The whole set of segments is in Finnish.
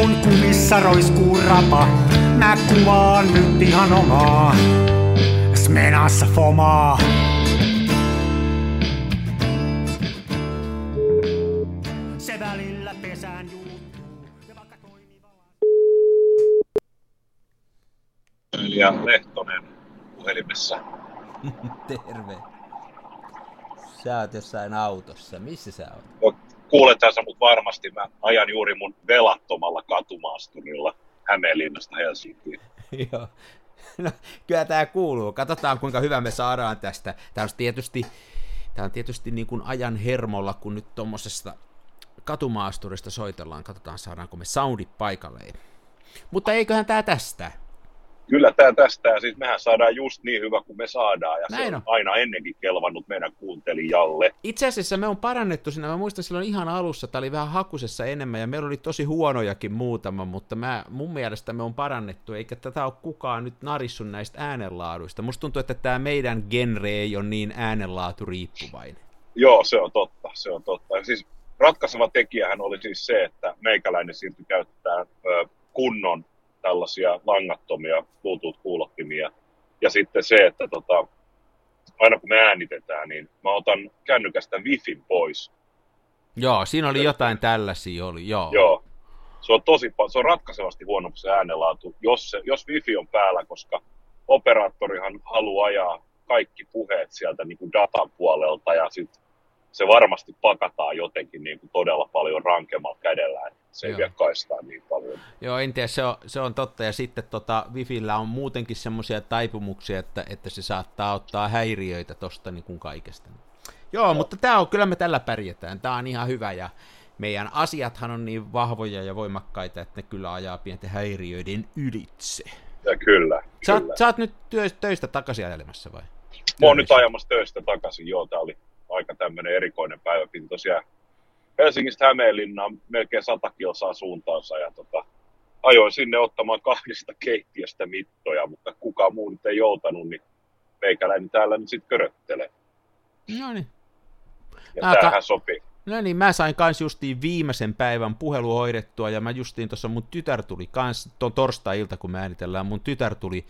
kun kumissa roiskuu rapa, mä kuvaan nyt ihan omaa. Smenassa fomaa. Se välillä pesään juuttuu. Ja Lehtonen puhelimessa. Terve. Sä oot jossain autossa. Missä sä oot? No, kuulethan sä mut varmasti. Mä ajan juuri mun velattomalla katumaasturilla Hämeenlinnasta Helsinkiin. Joo. No, kyllä tämä kuuluu. Katsotaan, kuinka hyvä me saadaan tästä. Tämä on tietysti, tämä on tietysti niin kuin ajan hermolla, kun nyt tuommoisesta katumaasturista soitellaan. Katsotaan, saadaanko me soundit paikalleen. Mutta eiköhän tämä tästä. Kyllä tämä tästä, ja siis mehän saadaan just niin hyvä kuin me saadaan, ja Näin se on on. aina ennenkin kelvannut meidän kuuntelijalle. Itse asiassa me on parannettu siinä. Mä muistan silloin ihan alussa, tämä oli vähän hakusessa enemmän ja meillä oli tosi huonojakin muutama, mutta mä, mun mielestä me on parannettu, eikä tätä ole kukaan nyt narissu näistä äänenlaaduista. Musta tuntuu, että tämä meidän genre ei ole niin äänenlaatu riippuvainen. Joo, se on totta, se on totta. Ja siis ratkaiseva tekijähän oli siis se, että meikäläinen siirtyi käyttämään ö, kunnon tällaisia langattomia Bluetooth-kuulottimia. Ja sitten se, että tota, aina kun me äänitetään, niin mä otan kännykästä Wifin pois. Joo, siinä oli jotain tällaisia, oli, joo. Joo. Se on tosi se on ratkaisevasti huonompi se äänenlaatu, jos, se, jos wifi on päällä, koska operaattorihan haluaa ajaa kaikki puheet sieltä niin kuin datan puolelta ja sit se varmasti pakataan jotenkin niin kuin todella paljon rankemmalla kädellä, että se ei Joo. vie kaistaa niin paljon. Joo, en tiedä, se on, se on totta. Ja sitten tota, Wifillä on muutenkin semmoisia taipumuksia, että, että se saattaa ottaa häiriöitä tosta niin kuin kaikesta. Joo, no. mutta tämä on, kyllä me tällä pärjätään. Tämä on ihan hyvä ja meidän asiathan on niin vahvoja ja voimakkaita, että ne kyllä ajaa pienten häiriöiden ylitse. Ja kyllä, Sä oot, sä oot nyt työ, töistä takaisin ajelemassa vai? Mä oon nyt ajamassa töistä takaisin, joo, tää oli aika tämmöinen erikoinen päivä. Piti tosiaan Helsingistä Hämeenlinnaan melkein 100 kilsaa suuntaansa ja tota, ajoin sinne ottamaan kahdesta keittiöstä mittoja, mutta kukaan muu nyt ei joutanut, niin meikäläinen täällä nyt sitten köröttelee. No niin. Ja Ah, ka- tämähän sopii. No niin, mä sain kans justiin viimeisen päivän puhelu hoidettua, ja mä justiin tuossa mun tytär tuli kans, tuon torstai-ilta kun me äänitellään, mun tytär tuli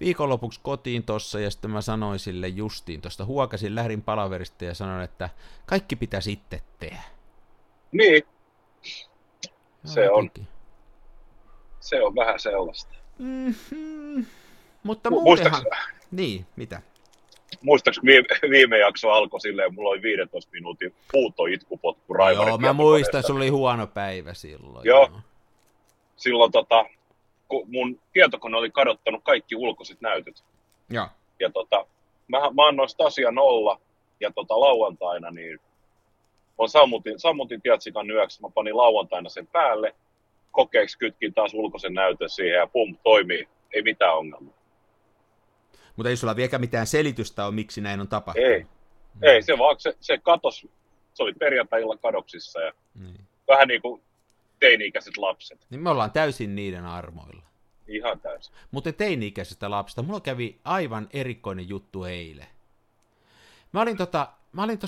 viikonlopuksi kotiin tossa, ja sitten mä sanoin sille justiin tuosta, huokasin, lähdin palaverista ja sanoin, että kaikki pitää sitten tehdä. Niin, Se on. se on vähän sellaista. Mm-hmm. Mutta Mu- muutenhan... Niin, mitä? Muistaaks viime, viime jakso alkoi silleen, mulla oli 15 minuutin puuto itkupotku raivarin Joo, mä muistan, sulla oli huono päivä silloin. Joo. Silloin tota, kun mun tietokone oli kadottanut kaikki ulkoiset näytöt. Joo. Ja tota, mä, mä annoin Stasia nolla ja tota, lauantaina niin on sammutin, sammutin Tiatsikan yöksi, mä panin lauantaina sen päälle, kokeeksi kytkin taas ulkoisen näytön siihen ja pum, toimii, ei mitään ongelmaa. Mutta ei sulla vieläkään mitään selitystä ole, miksi näin on tapahtunut. Ei, ei se vaan, se, se katos, se oli perjantai-illan kadoksissa ja Niin. vähän niin kuin teini-ikäiset lapset, niin me ollaan täysin niiden armoilla. ihan täysin. Mutta teini-ikäisestä lapsesta, mulla kävi aivan erikoinen juttu eilen. Mä olin tota, mä olin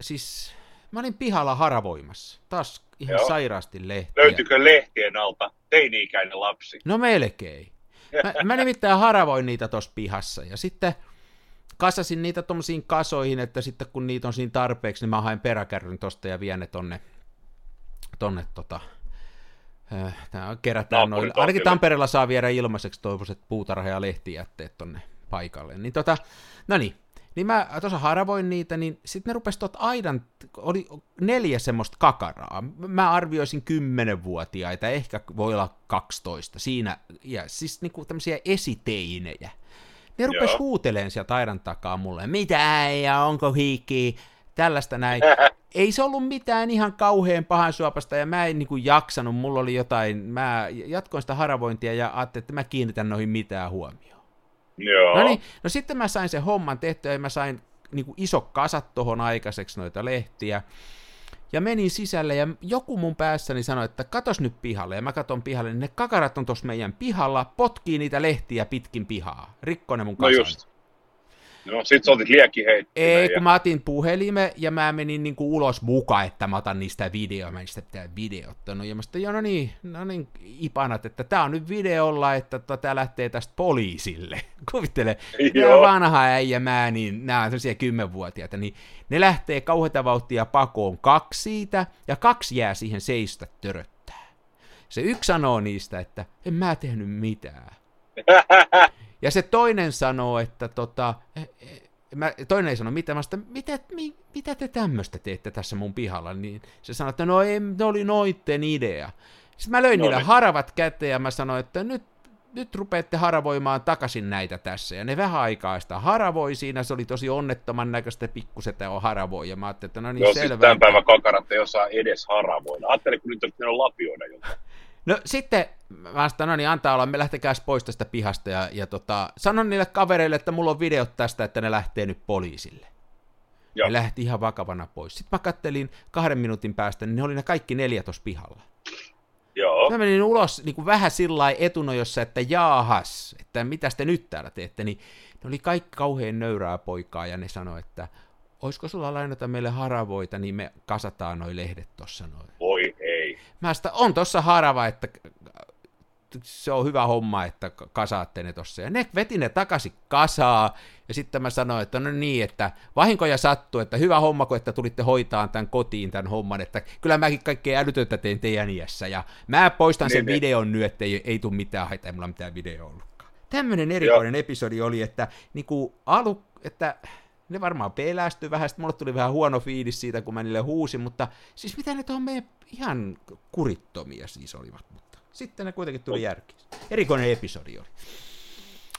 siis, mä olin pihalla haravoimassa, taas ihan Joo. sairaasti lehtiä. Löytyykö lehtien alta teini-ikäinen lapsi? No melkein. Mä, mä nimittäin haravoin niitä tuossa pihassa ja sitten kasasin niitä tuommoisiin kasoihin, että sitten kun niitä on siinä tarpeeksi, niin mä haen peräkärryn tosta ja vien ne tonne, tonne tota, äh, tää kerätään noin, ainakin Tampereella saa viedä ilmaiseksi toivoiset puutarha- ja lehtijätteet tonne paikalle. Niin tota, no niin, niin mä tuossa haravoin niitä, niin sitten ne rupesi tuot aidan, oli neljä semmoista kakaraa. Mä arvioisin 10-vuotiaita, ehkä voi olla 12 siinä, ja siis niinku tämmöisiä esiteinejä. Ne rupes Joo. huuteleen sieltä aidan takaa mulle, mitä ja onko hiikki, tällaista näin. Ei se ollut mitään ihan kauhean pahan suopasta, ja mä en niinku jaksanut, mulla oli jotain, mä jatkoin sitä haravointia ja ajattelin, että mä kiinnitän noihin mitään huomioon. Joo. No niin, no sitten mä sain sen homman tehtyä ja mä sain niin kuin iso kasat tohon aikaiseksi noita lehtiä. Ja menin sisälle ja joku mun päässäni sanoi, että katos nyt pihalle. Ja mä katon pihalle, niin ne kakarat on tuossa meidän pihalla, potkii niitä lehtiä pitkin pihaa. Rikko ne mun No kasan. just. No sit sä otit liekkiheittinen. Ei, ja... kun mä otin puhelimen ja mä menin niinku ulos mukaan, että mä otan niistä videoa, mä en sitä pitää videottanut. Ja mä sitten, no niin, no niin, ipanat, että tää on nyt videolla, että tota, tää lähtee tästä poliisille. Kuvittele, Joo. vanha äijä mä, niin nämä on sellaisia kymmenvuotiaita, niin ne lähtee kauheita vauhtia pakoon kaksi siitä, ja kaksi jää siihen seistä töröttää. Se yksi sanoo niistä, että en mä tehnyt mitään. Ja se toinen sanoo, että tota, eh, eh, mä, toinen ei sano mitään, mä sanoin, mitä, mi, mitä te tämmöistä teette tässä mun pihalla, niin se sanoi, että no ei, ne oli noitten idea. Sitten mä löin No niillä niin. haravat käteen ja mä sanoin, että nyt, nyt rupeatte haravoimaan takaisin näitä tässä. Ja ne vähän aikaa sitä haravoi siinä, se oli tosi onnettoman näköistä pikkusetä on haravoi. Ja mä ajattelin, että no niin Joo, siis selvä. tämän päivän kakarat ei osaa edes haravoida. Ajattelin, kun nyt pitänyt lapioida jotain. No sitten mä sanoin, no niin, antaa olla, me lähtekääs pois tästä pihasta ja, ja tota, sanon niille kavereille, että mulla on videot tästä, että ne lähtee nyt poliisille. Joo. Ne lähti ihan vakavana pois. Sitten mä kattelin kahden minuutin päästä, niin ne oli ne kaikki neljä tuossa pihalla. Joo. Mä menin ulos niin kuin vähän sillä etunojossa, että jaahas, että mitä te nyt täällä teette, niin ne oli kaikki kauhean nöyrää poikaa ja ne sanoi, että olisiko sulla lainata meille haravoita, niin me kasataan noi lehdet tossa noin. Mä sitä, on tossa harava, että se on hyvä homma, että kasaatte ne tossa. Ja ne veti ne takaisin kasaa, ja sitten mä sanoin, että no niin, että vahinkoja sattuu, että hyvä homma, kun että tulitte hoitaan tämän kotiin tämän homman, että kyllä mäkin kaikkea älytöntä tein teidän iässä, ja mä poistan sen Niin, niin. videon nyt, että ei, ei tule mitään haittaa, ei mulla mitään video ollutkaan. Tämmöinen erikoinen episodi oli, että niinku alu, että ne varmaan pelästyi vähän, sitten mulle tuli vähän huono fiilis siitä, kun mä niille huusin, mutta siis mitä ne tuohon meidän ihan kurittomia siis olivat, mutta sitten ne kuitenkin tuli järkiin. Erikoinen episodi oli.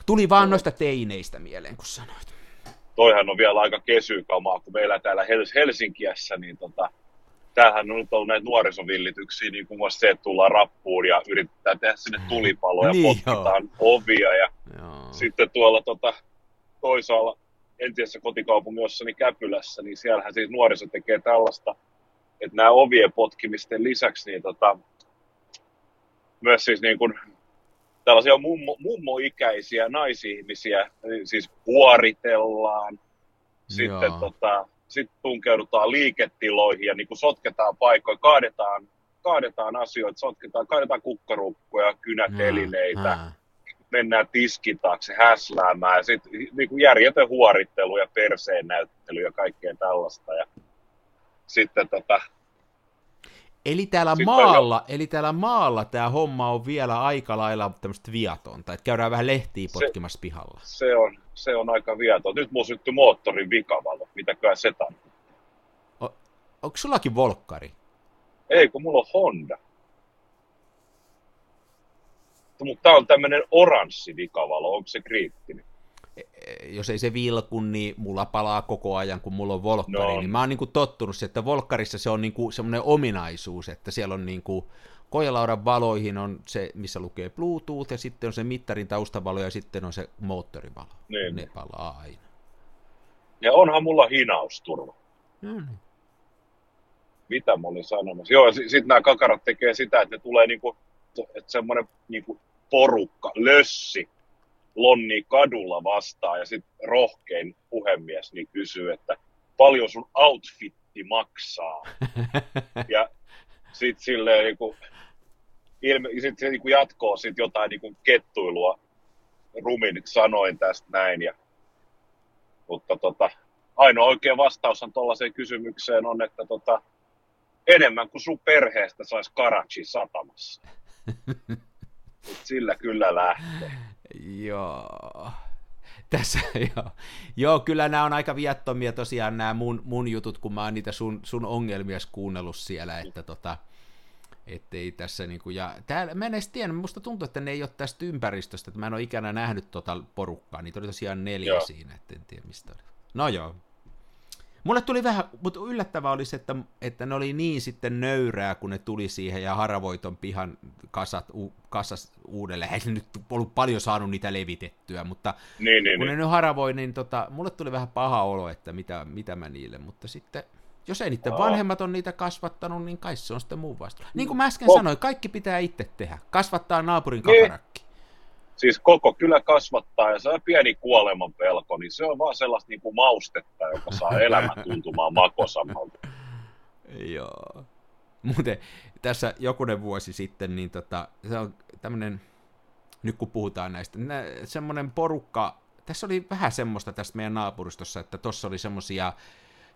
Tuli vaan noista teineistä mieleen, kun sanoit. Toihan on vielä aika kesykamaa, kun meillä täällä Hels- Helsinkiässä, niin tota, tämähän on nyt ollut näitä nuorisovillityksiä, niin kuin se, että tullaan rappuun ja yritetään tehdä sinne tulipaloja, Niin, potkitaan ovia ja Joo. sitten tuolla tota, toisaalla entisessä kotikaupungiossani Käpylässä, niin siellähän siis nuoriso tekee tällaista, että nämä ovien potkimisten lisäksi niin tota, myös siis niin kuin tällaisia mummo, mummoikäisiä naisihmisiä siis huoritellaan, sitten Joo. tota, sit tunkeudutaan liiketiloihin ja niin kuin sotketaan paikkoja, kaadetaan, kaadetaan asioita, sotketaan, kaadetaan kukkarukkoja, kynätelineitä, Ää. Mennään tiskin taakse häsläämään ja sitten niin järjetön huorittelu ja perseen näyttely ja kaikkea tällaista. Ja sitten tota, Eli täällä Sitten maalla, eli täällä maalla tämä homma on vielä aika lailla tämmöistä viatonta, että käydään vähän lehtiä Se- potkimassa pihalla. se, on, se on aika viaton. Nyt mulla syttyi moottorin vikavalo, mitäköhän se tarkoittaa. Onko sullakin volkkari? Ei, kun mulla on Honda. Mutta tää on tämmönen oranssi vikavalo, onko se kriittinen? E- jos ei se vilku, niin mulla palaa koko ajan, kun mulla on volkkari, No. niin mä oon niinku tottunut siihen, että volkkarissa se on niinku semmoinen ominaisuus, että siellä on niinku kojelaudan valoihin on se, missä lukee Bluetooth, ja sitten on se mittarin taustavalo, ja sitten on se moottorivalo. Niin. Ne palaa aina. Ja onhan mulla hinausturva. No niin. Mitä mä olin sanomassa? Joo, sitten nämä kakarat tekee sitä, että ne tulee niinku, että semmoinen niinku porukka, lössi, lonnii kadulla vastaan ja sitten rohkein puhemies niin kysyy, että paljon sun outfitti maksaa. ja sitten silleen niinku, ilme, sit se niinku jatkoo sit jotain niinku kettuilua rumin sanoin tästä näin. Ja, mutta tota, ainoa oikea vastaushan tuollaiseen kysymykseen on, että tota, enemmän kuin sun perheestä saisi Karachi satamassa. Sillä kyllä lähtee. Joo. Tässä, joo. joo, kyllä nämä on aika viattomia tosiaan nämä mun, mun jutut, kun mä oon niitä sun, sun ongelmia kuunnellut siellä, että tota, ettei tässä niinku, ja täällä, mä en edes tiedä, musta tuntuu, että ne ei ole tästä ympäristöstä, että mä en ole ikänä nähnyt tota porukkaa, niitä oli tosiaan neljä Joo. siinä, että en tiedä mistä oli. No joo. Mulle tuli vähän, mutta yllättävää oli se, että, että ne oli niin sitten nöyrää, kun ne tuli siihen ja haravoi ton pihan kasat, u, kasas uudelleen. Ei ne nyt ollut paljon saanut niitä levitettyä, mutta Niin, niin, kun ne niin. nyt haravoi, niin tota, mulle tuli vähän paha olo, että mitä, mitä mä niille, mutta sitten jos ei niiden Aa. vanhemmat on niitä kasvattanut, niin kai se on sitten muu vasta. Niin kuin mä äsken Oh. sanoin, kaikki pitää itse tehdä. Kasvattaa naapurin Niin. Siis koko kylä kasvattaa ja se on pieni kuoleman pelko, niin se on vaan sellaista niin kuin maustetta, joka saa elämän tuntumaan makosammalta. Joo. Muuten tässä jokunen vuosi sitten, niin tota, se on tämmöinen, nyt kun puhutaan näistä, semmoinen porukka, tässä oli vähän semmoista tästä meidän naapuristossa, että tuossa oli semmoisia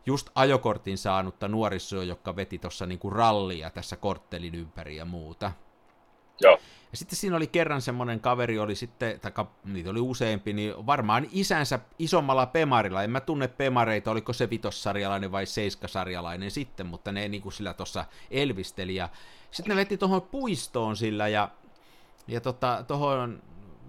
just ajokortin saanutta nuorisoa, joka veti tuossa niinku rallia tässä korttelin ympäri ja muuta. Ja sitten siinä oli kerran semmoinen kaveri, oli sitten, tai niitä oli useampi, niin varmaan isänsä isommalla Pemarilla, en mä tunne Pemareita, oliko se vitossarjalainen vai seiskasarjalainen sitten, mutta ne niin kuin sillä tuossa elvisteli, ja sitten ne veti tuohon puistoon sillä, ja, ja tota, tuohon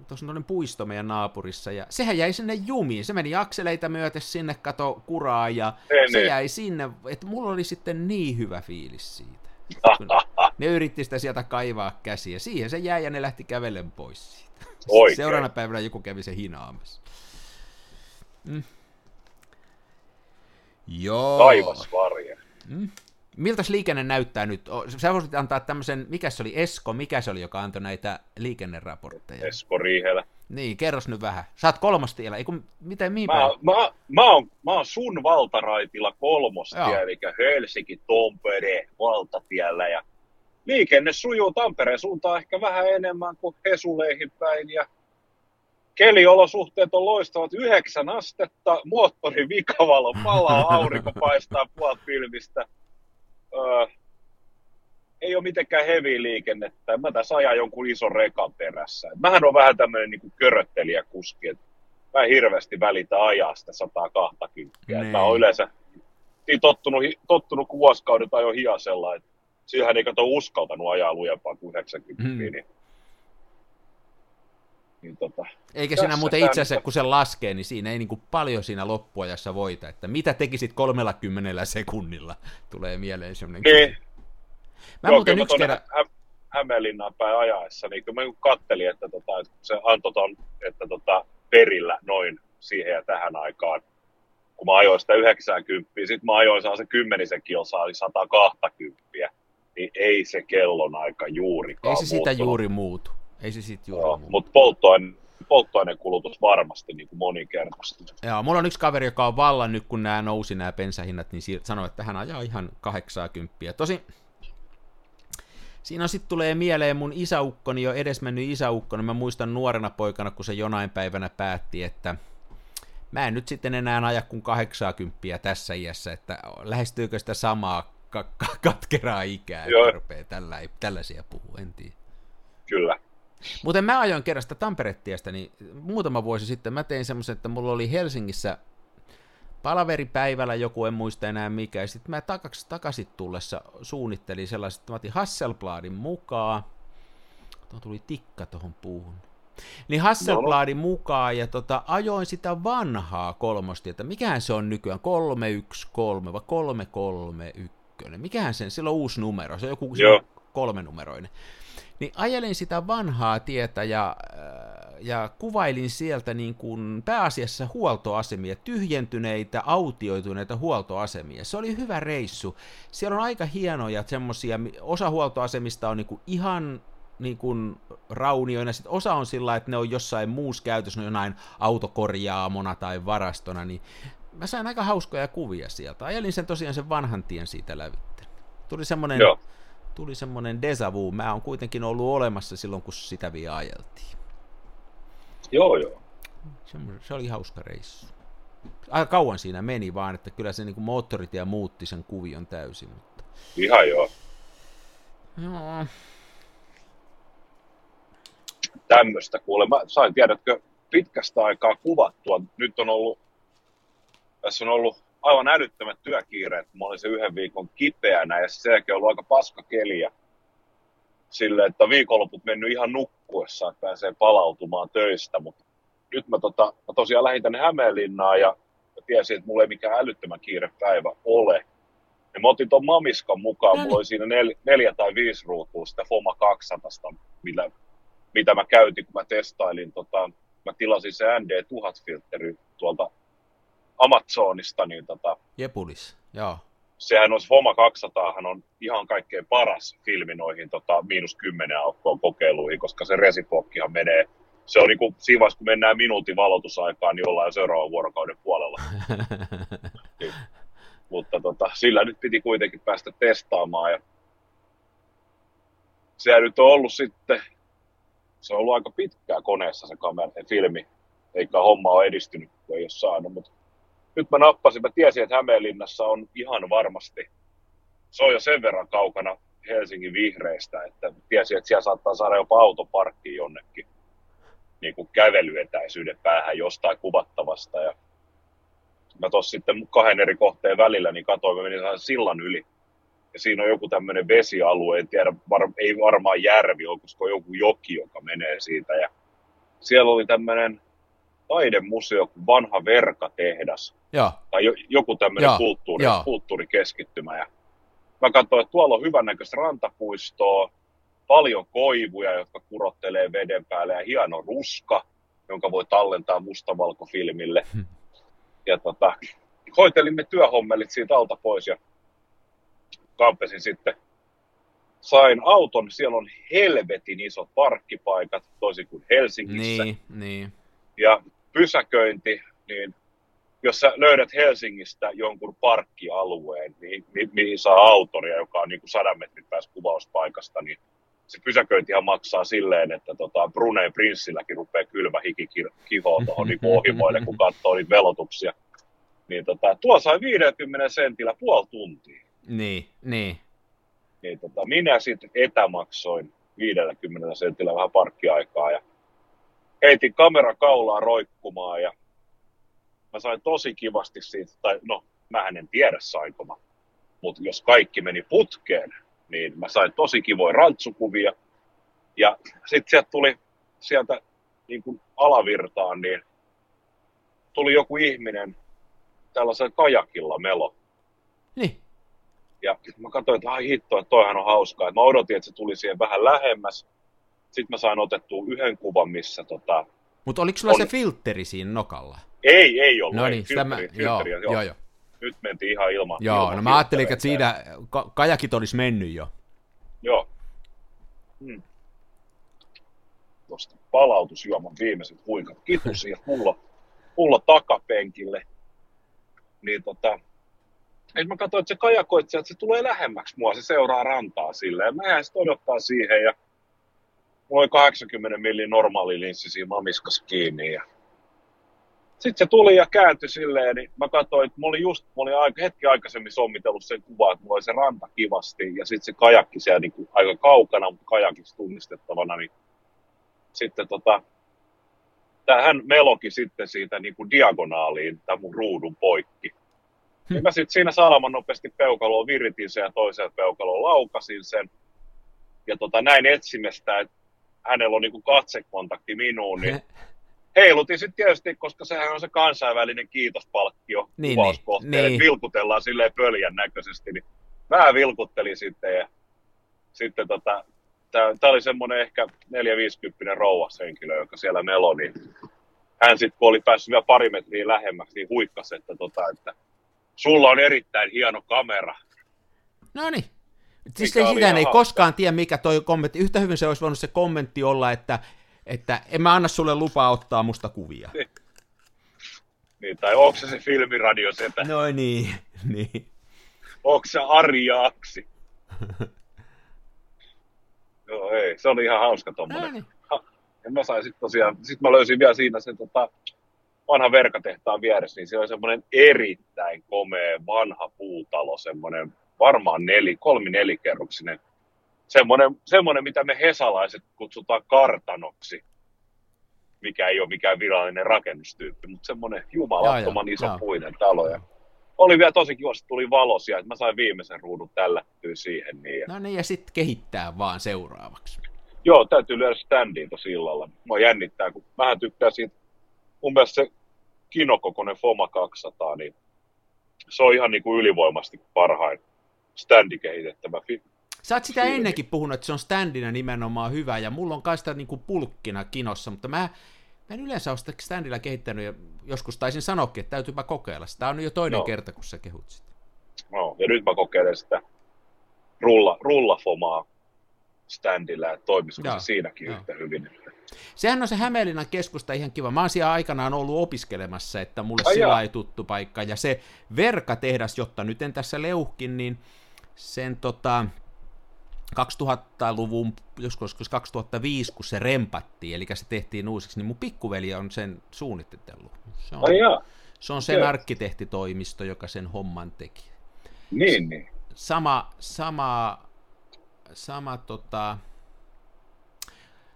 tuossa on puisto meidän naapurissa, ja sehän jäi sinne jumiin, se meni akseleita myöten sinne, kato kuraa, ja ei, se niin. jäi sinne, että mulla oli sitten niin hyvä fiilis siitä. ne yritti sitä sieltä kaivaa käsiä, siihen se jäi ja ne lähti kävellen pois siitä. Oikein. Seuraavana päivänä joku kävi se hinaamassa. Mm. Joo. Taivasvarje. Mm. Miltä liikenne näyttää nyt? Sä voisit antaa tämmöisen, mikä se oli, Esko, mikä se oli, joka antoi näitä liikenneraportteja? Esko Riihelä. Niin, kerros nyt vähän. Sä oot kolmostiellä, ei kun, miten, mihin mä, päin? Mä, mä, oon, mä oon sun valtaraitilla kolmostie, eli Helsinki, Tampere, valtatiellä, ja liikenne sujuu Tampereen suuntaan ehkä vähän enemmän kuin Hesuleihin päin, ja keliolosuhteet on loistavat, yhdeksän astetta, moottorin vikavalo palaa, aurinko paistaa puolta pilvistä, öö, ei ole mitenkään heavy liikennettä. Mä tässä ajan jonkun ison rekan perässä. Mähän on vähän tämmöinen niin köröttelijä kuski, että mä en hirveästi välitä ajaa sitä 120. Niin. Mä oon yleensä niin tottunut, tottunut kun vuosikaudet ajoin hiasella, että siihen ei kato uskaltanut ajaa lujempaa kuin 90. Hmm. Niin, niin tota, Eikä siinä muuten itse asiassa, kun se laskee, niin siinä ei niin kuin paljon siinä loppuajassa voita, että mitä tekisit 30 sekunnilla, tulee mieleen semmoinen niin. Mä Joo, muuten yksi kerran... Hä- Hämeenlinnaan päin ajaessa, niin kun mä kattelin, että, tota, että se antoi ton, että tota, perillä noin siihen ja tähän aikaan, kun mä ajoin sitä 90, sitten mä ajoin saa se kymmenisen kilsaa, eli 120, niin ei se kellon aika juurikaan Ei se sitä juuri muutu. Ei se siitä juuri muutu. Mutta polttoaine, polttoainekulutus varmasti niin kuin moninkertaisesti. Joo, mulla on yksi kaveri, joka on vallan nyt, kun nämä nousi nämä bensahinnat, niin sanoi, että hän ajaa ihan 80. Tosi Siinä sitten tulee mieleen mun isäukkoni, jo edesmennyt isäukkoni. Mä muistan nuorena poikana, kun se jonain päivänä päätti, että mä en nyt sitten enää aja kuin 80 tässä iässä, että lähestyykö sitä samaa ka- ka- katkeraa ikää, Joo. että rupeaa tällä, tällaisia puhua, en tiedä. Kyllä. Mutta mä ajoin kerran sitä Tamperetiestä, niin muutama vuosi sitten mä tein semmoisen, että mulla oli Helsingissä palaveripäivällä joku, en muista enää mikä, ja sitten mä takas, takaisin tullessa suunnittelin sellaiset, että mä otin Hasselbladin mukaan, tuo tuli tikka tuohon puuhun, niin Hasselbladin no. mukaan, ja tota, ajoin sitä vanhaa kolmosti, että mikähän se on nykyään, 313 vai 331, mikähän sen, sillä on uusi numero, se on joku kolme numeroinen. Niin ajelin sitä vanhaa tietä ja, äh, ja kuvailin sieltä niin kuin pääasiassa huoltoasemia, tyhjentyneitä, autioituneita huoltoasemia. Se oli hyvä reissu. Siellä on aika hienoja semmoisia, osa huoltoasemista on niin kuin ihan niin kuin raunioina, sitten osa on sillä että ne on jossain muussa käytössä, ne on jonain autokorjaamona tai varastona, niin mä sain aika hauskoja kuvia sieltä. Ajelin sen tosiaan sen vanhan tien siitä lävitse. Tuli semmoinen Joo tuli semmoinen deja vu. Mä oon kuitenkin ollut olemassa silloin, kun sitä vielä ajeltiin. Joo, joo. Se, se oli hauska reissu. Aika kauan siinä meni vaan, että kyllä se niin moottoritie muutti sen kuvion täysin. Mutta... Ihan joo. Joo. Tämmöistä kuule. Mä sain tiedätkö pitkästä aikaa kuvattua. Nyt on ollut, tässä on ollut aivan älyttömät työkiireet, kun mä olin se yhden viikon kipeänä ja sen jälkeen ollut aika paska keliä. Sille, että viikonloput mennyt ihan nukkuessa, että pääsee palautumaan töistä, mutta nyt mä, tota, mä tosiaan lähdin tänne Hämeenlinnaan ja mä tiesin, että mulla ei mikään älyttömän kiire päivä ole. Ja mä otin ton Mamiskan mukaan, mulla oli siinä nel, neljä tai viisi ruutua sitä FOMA 200, millä, mitä mä käytin, kun mä testailin. Tota, mä tilasin se ND1000-filtteri tuolta Amazonista, niin tota, Jepulis, joo. Sehän on, Foma 200 on ihan kaikkein paras filmi noihin tota, miinus 10 aukkoon kokeiluihin, koska se resiprokkihan menee se on niin kuin, siinä vaiheessa, kun mennään minuutin valotusaikaan, niin ollaan jo seuraavan vuorokauden puolella. niin. Mutta tota, sillä nyt piti kuitenkin päästä testaamaan. Ja se nyt on ollut sitten, se on ollut aika pitkää koneessa se kamera, se filmi, eikä homma ole edistynyt, kun ei ole saanut. Mutta nyt mä nappasin, mä tiesin, että Hämeenlinnassa on ihan varmasti, se on jo sen verran kaukana Helsingin vihreistä, että tiesin, että siellä saattaa saada jopa autoparkkiin jonnekin niin kuin kävelyetäisyyden päähän jostain kuvattavasta. Ja mä tuossa sitten kahden eri kohteen välillä niin katsoin, mä menin sillan yli. Ja siinä on joku tämmöinen vesialue, en tiedä, var, ei varmaan järvi, on koska joku joki, joka menee siitä. Ja siellä oli tämmöinen taidemuseo kuin vanha verkatehdas. Ja. Tai jo, joku tämmöinen kulttuuri, kulttuurikeskittymä. Ja mä katsoin, että tuolla on hyvännäköistä rantapuistoa, paljon koivuja, jotka kurottelee veden päälle ja hieno ruska, jonka voi tallentaa mustavalkofilmille. Hmm. Ja tota, hoitelimme työhommelit siitä alta pois ja kampesin sitten. Sain auton, siellä on helvetin isot parkkipaikat, toisin kuin Helsingissä. Niin, niin. Ja pysäköinti, niin jos sä löydät Helsingistä jonkun parkkialueen, niin, mihin saa autoria, joka on niin kuin sadan metrin päässä kuvauspaikasta, niin se pysäköintihan maksaa silleen, että tota Brunei prinssilläkin rupeaa kylmä hiki kihoa tuohon niin ohimoille, kun katsoo niitä velotuksia. Niin tota, tuo sai 50 sentillä puoli tuntia. Niin, niin. Niin tota, minä sitten etämaksoin 50 sentillä vähän parkkiaikaa ja heitin kamera kaulaa roikkumaan ja mä sain tosi kivasti siitä, tai no, mä en tiedä sainko mä, mutta jos kaikki meni putkeen, niin mä sain tosi kivoja rantsukuvia. Ja sitten sieltä tuli sieltä niin kuin alavirtaan, niin tuli joku ihminen tällaisella kajakilla melo. Niin. Ja mä katsoin, että ai hitto, että toihan on hauskaa. mä odotin, että se tuli siihen vähän lähemmäs. Sitten mä sain otettua yhden kuvan, missä tota... Mutta oliko sulla on... se filtteri siinä nokalla? Ei, ei ollut. No niin, sitä mä... joo, joo, joo. joo nyt mentiin ihan ilman. Joo, ilman no mä ajattelin, että siinä ka- kajakit olisi mennyt jo. Joo. Hmm. Tuosta palautusjuoman viimeiset huikat kitusi ja pullo, pullo takapenkille. Niin tota, et mä katsoin, että se kajakoitsija, että se tulee lähemmäksi mua, se seuraa rantaa silleen. Mä jäin sitten odottaa siihen ja mulla oli 80 millin normaali linssi siinä mamiskas kiinni ja sitten se tuli ja kääntyi silleen, niin mä katsoin, että mä olin just, mä olin aika, hetki aikaisemmin sommitellut sen kuva, että mulla oli se ranta kivasti ja sitten se kajakki siellä niin kuin aika kaukana, mutta kajakiksi tunnistettavana, niin sitten tota, hän meloki sitten siitä niin kuin diagonaaliin tämän mun ruudun poikki. Hmm. Ja mä sitten siinä salaman nopeasti peukaloon viritin sen ja toiseen peukaloon laukasin sen. Ja tota, näin etsimestä, että hänellä on niin kuin katsekontakti minuun, niin heilutin sitten tietysti, koska sehän on se kansainvälinen kiitospalkkio niin, kuvauskohteelle, niin. vilkutellaan silleen pöljän näköisesti, niin mä vilkuttelin sitten ja sitten tota, tämä oli semmoinen ehkä 450 rouvas henkilö, joka siellä melo, niin hän sitten kun oli päässyt vielä pari metriä lähemmäksi, niin huikkasi, että, tota, että sulla on erittäin hieno kamera. No niin. Siis ei sitä ei koskaan tiedä, mikä toi kommentti. Yhtä hyvin se olisi voinut se kommentti olla, että että en mä anna sulle lupaa ottaa musta kuvia. Niin, niin tai onko se se filmiradio setä? No niin, niin. Onko se Ari Jaaksi? Joo, ei, se oli ihan hauska tommonen. No niin. Ja mä sain sitten tosiaan, sit mä löysin vielä siinä sen tota, vanha verkatehtaan vieressä, niin se oli semmoinen erittäin komea vanha puutalo, semmoinen varmaan neli, kolmi nelikerroksinen semmoinen, semmoinen, mitä me hesalaiset kutsutaan kartanoksi, mikä ei ole mikään virallinen rakennustyyppi, mutta semmoinen jumalattoman iso jaa. puinen talo. Ja oli vielä tosi kiva, että tuli valosia, että mä sain viimeisen ruudun tällä siihen. Niin, ja... No niin, ja sitten kehittää vaan seuraavaksi. Joo, täytyy lyödä standiin tosi illalla. Mä jännittää, kun vähän tykkää siitä, mun mielestä se kinokokoinen Foma 200, niin se on ihan niin kuin ylivoimasti parhain standikehitettävä Sä oot sitä ennenkin puhunut, että se on standina nimenomaan hyvä, ja mulla on kai sitä niin kuin pulkkina kinossa, mutta mä, mä en yleensä ole sitä standilla kehittänyt, ja joskus taisin sanoakin, että täytyypä kokeilla. Sitä on jo toinen no. kerta, kun sä kehut sitä. No, ja nyt mä kokeilen sitä rulla, rullafomaa. standilla, että toimisiko Joo, se siinäkin joo. yhtä hyvin. Sehän on se Hämeenlinnan keskusta ihan kiva. Mä oon siellä aikanaan ollut opiskelemassa, että mulle Ai sillä ei tuttu paikka. Ja se Verka-tehdas, jotta nyt en tässä leuhkin, niin sen tota, 2000-luvun, joskus 2005, kun se rempattiin, eli se tehtiin uusiksi, niin mun pikkuveli on sen suunnitellut. Se on, jaa, se on sen joo. arkkitehtitoimisto, joka sen homman teki. niin, niin. sama, sama, sama tota,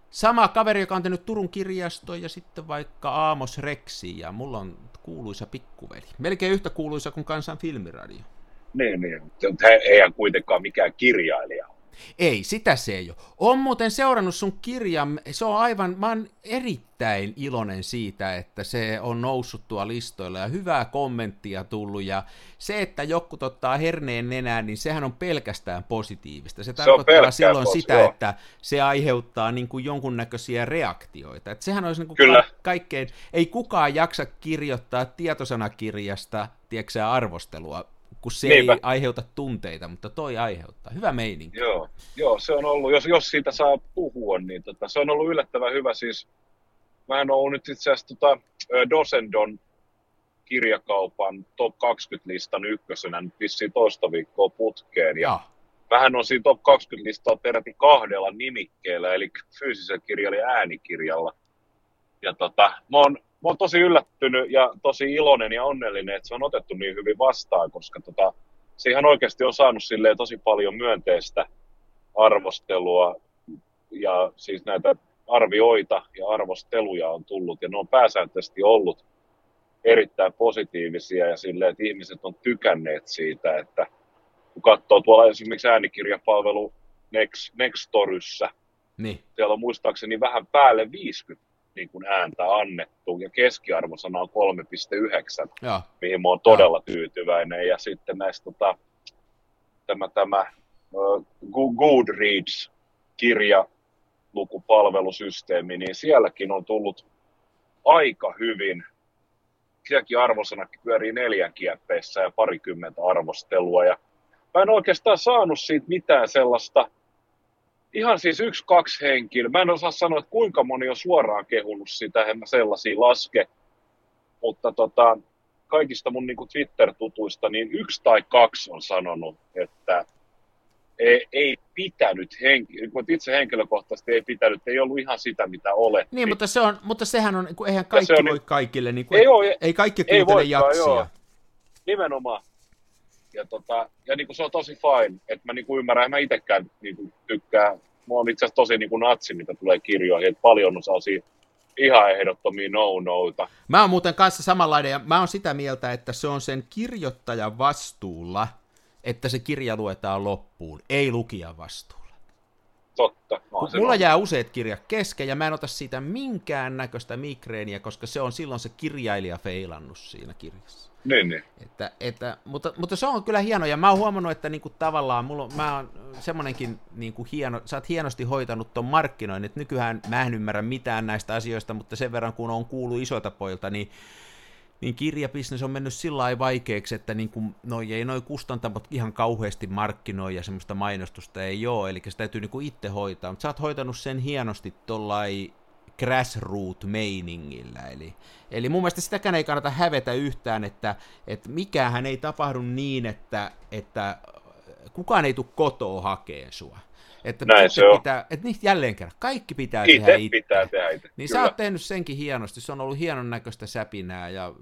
sama kaveri, joka on tehnyt Turun kirjastoon ja sitten vaikka Aamos Rexi ja mulla on kuuluisa pikkuveli. Melkein yhtä kuuluisa kuin Kansan filmiradio. Niin, niin. Mutta he, eihän kuitenkaan mikään kirjailija. Ei, sitä se ei ole. On muuten seurannut sun kirjan, se on aivan, mä oon erittäin iloinen siitä, että se on noussut tuolla listoilla ja hyvää kommenttia tullut ja se, että joku ottaa herneen nenään, niin sehän on pelkästään positiivista. Se tarkoittaa pelkkää silloin pos- sitä, joo. että se aiheuttaa niin kuin jonkunnäköisiä reaktioita. Et sehän olisi niin kuin Kyllä. ka- kaikkein, ei kukaan jaksa kirjoittaa tietosanakirjasta, tiedätkö arvostelua, kun se Niinpä. ei aiheuta tunteita, mutta toi aiheuttaa. Hyvä meininki. Joo, joo, se on ollut, jos, jos siitä saa puhua, niin tota, se on ollut yllättävän hyvä. Siis, mä en ollut nyt itse asiassa tota, Dosendon kirjakaupan top 20-listan ykkösenä nyt vissiin toista viikkoa putkeen. Ja vähän on siinä top 20-listaa peräti kahdella nimikkeellä, eli fyysisellä kirjalla ja äänikirjalla. Ja tota, mä oon, mä oon tosi yllättynyt ja tosi iloinen ja onnellinen, että se on otettu niin hyvin vastaan, koska tota, se ihan oikeasti on saanut silleen tosi paljon myönteistä arvostelua ja siis näitä arvioita ja arvosteluja on tullut ja ne on pääsääntöisesti ollut erittäin positiivisia ja silleen, että ihmiset on tykänneet siitä, että kun katsoo tuolla esimerkiksi äänikirjapalvelu Next, Nextoryssä, Niin. siellä on muistaakseni vähän päälle 50 niin kuin ääntä annettu ja keskiarvosana on 3,9 Joo. mihin mä oon todella tyytyväinen. Ja sitten näistä tota, tämä, tämä Go- Goodreads kirjalukupalvelusysteemi, niin sielläkin on tullut aika hyvin. Sielläkin arvosanakin pyörii neljän kieppeissä ja parikymmentä arvostelua. Ja mä en oikeastaan saanut siitä mitään sellaista, ihan siis yksi, kaksi henkilöä. Mä en osaa sanoa, että kuinka moni on suoraan kehunut sitä, en mä sellaisia laske. Mutta tota, kaikista mun niin Twitter-tutuista, niin yksi tai kaksi on sanonut, että ei, ei pitänyt, henki, itse henkilökohtaisesti ei pitänyt, ei ollut ihan sitä, mitä olettiin. Niin, mutta, se on, mutta sehän on, eihän kaikki se on voi niin- kaikille, niin kuin, Ei ei, oo- ei kaikki ei kuuntele voikaan, jaksia. joo. Nimenomaan. Ja, tota, ja niin kuin se on tosi fine, että mä niin kuin ymmärrän, mä itsekään niin kuin tykkään, mä oon itse asiassa tosi niin kuin natsi, mitä tulee kirjoihin, että paljon on sellaisia ihan ehdottomia no-noita. Mä oon muuten kanssa samanlainen, ja mä oon sitä mieltä, että se on sen kirjoittajan vastuulla, että se kirja luetaan loppuun, ei lukijan vastuulla. Totta. Mulla jää useat kirjat kesken, ja mä en ota siitä minkään näköistä migreeniä, koska se on silloin se kirjailija feilannut siinä kirjassa. Niin, niin. Että, että, mutta, mutta se on kyllä hieno, ja mä oon huomannut, että niinku tavallaan mulla on, mä oon semmonenkin niinku hieno, sä oot hienosti hoitanut ton markkinoinnin, että nykyään mä en ymmärrä mitään näistä asioista, mutta sen verran kun on kuullut isoilta poilta, niin niin kirjabisnes on mennyt sillä lailla vaikeaksi, että niin kuin, noi ei noin kustantamot ihan kauheasti markkinoi ja semmoista mainostusta ei ole, eli se täytyy niin kuin itse hoitaa, mutta sä oot hoitanut sen hienosti tollai grassroot-meiningillä, eli, eli mun mielestä sitäkään ei kannata hävetä yhtään, että, että mikähän ei tapahdu niin, että, että kukaan ei tule kotoa hakeen sua. Että Näin se on. Pitää, että niitä jälleen kerran, kaikki pitää tehdä Itse itse. pitää tehdä itse. Niin Kyllä. sä oot tehnyt senkin hienosti, se on ollut hienon näköistä säpinää ja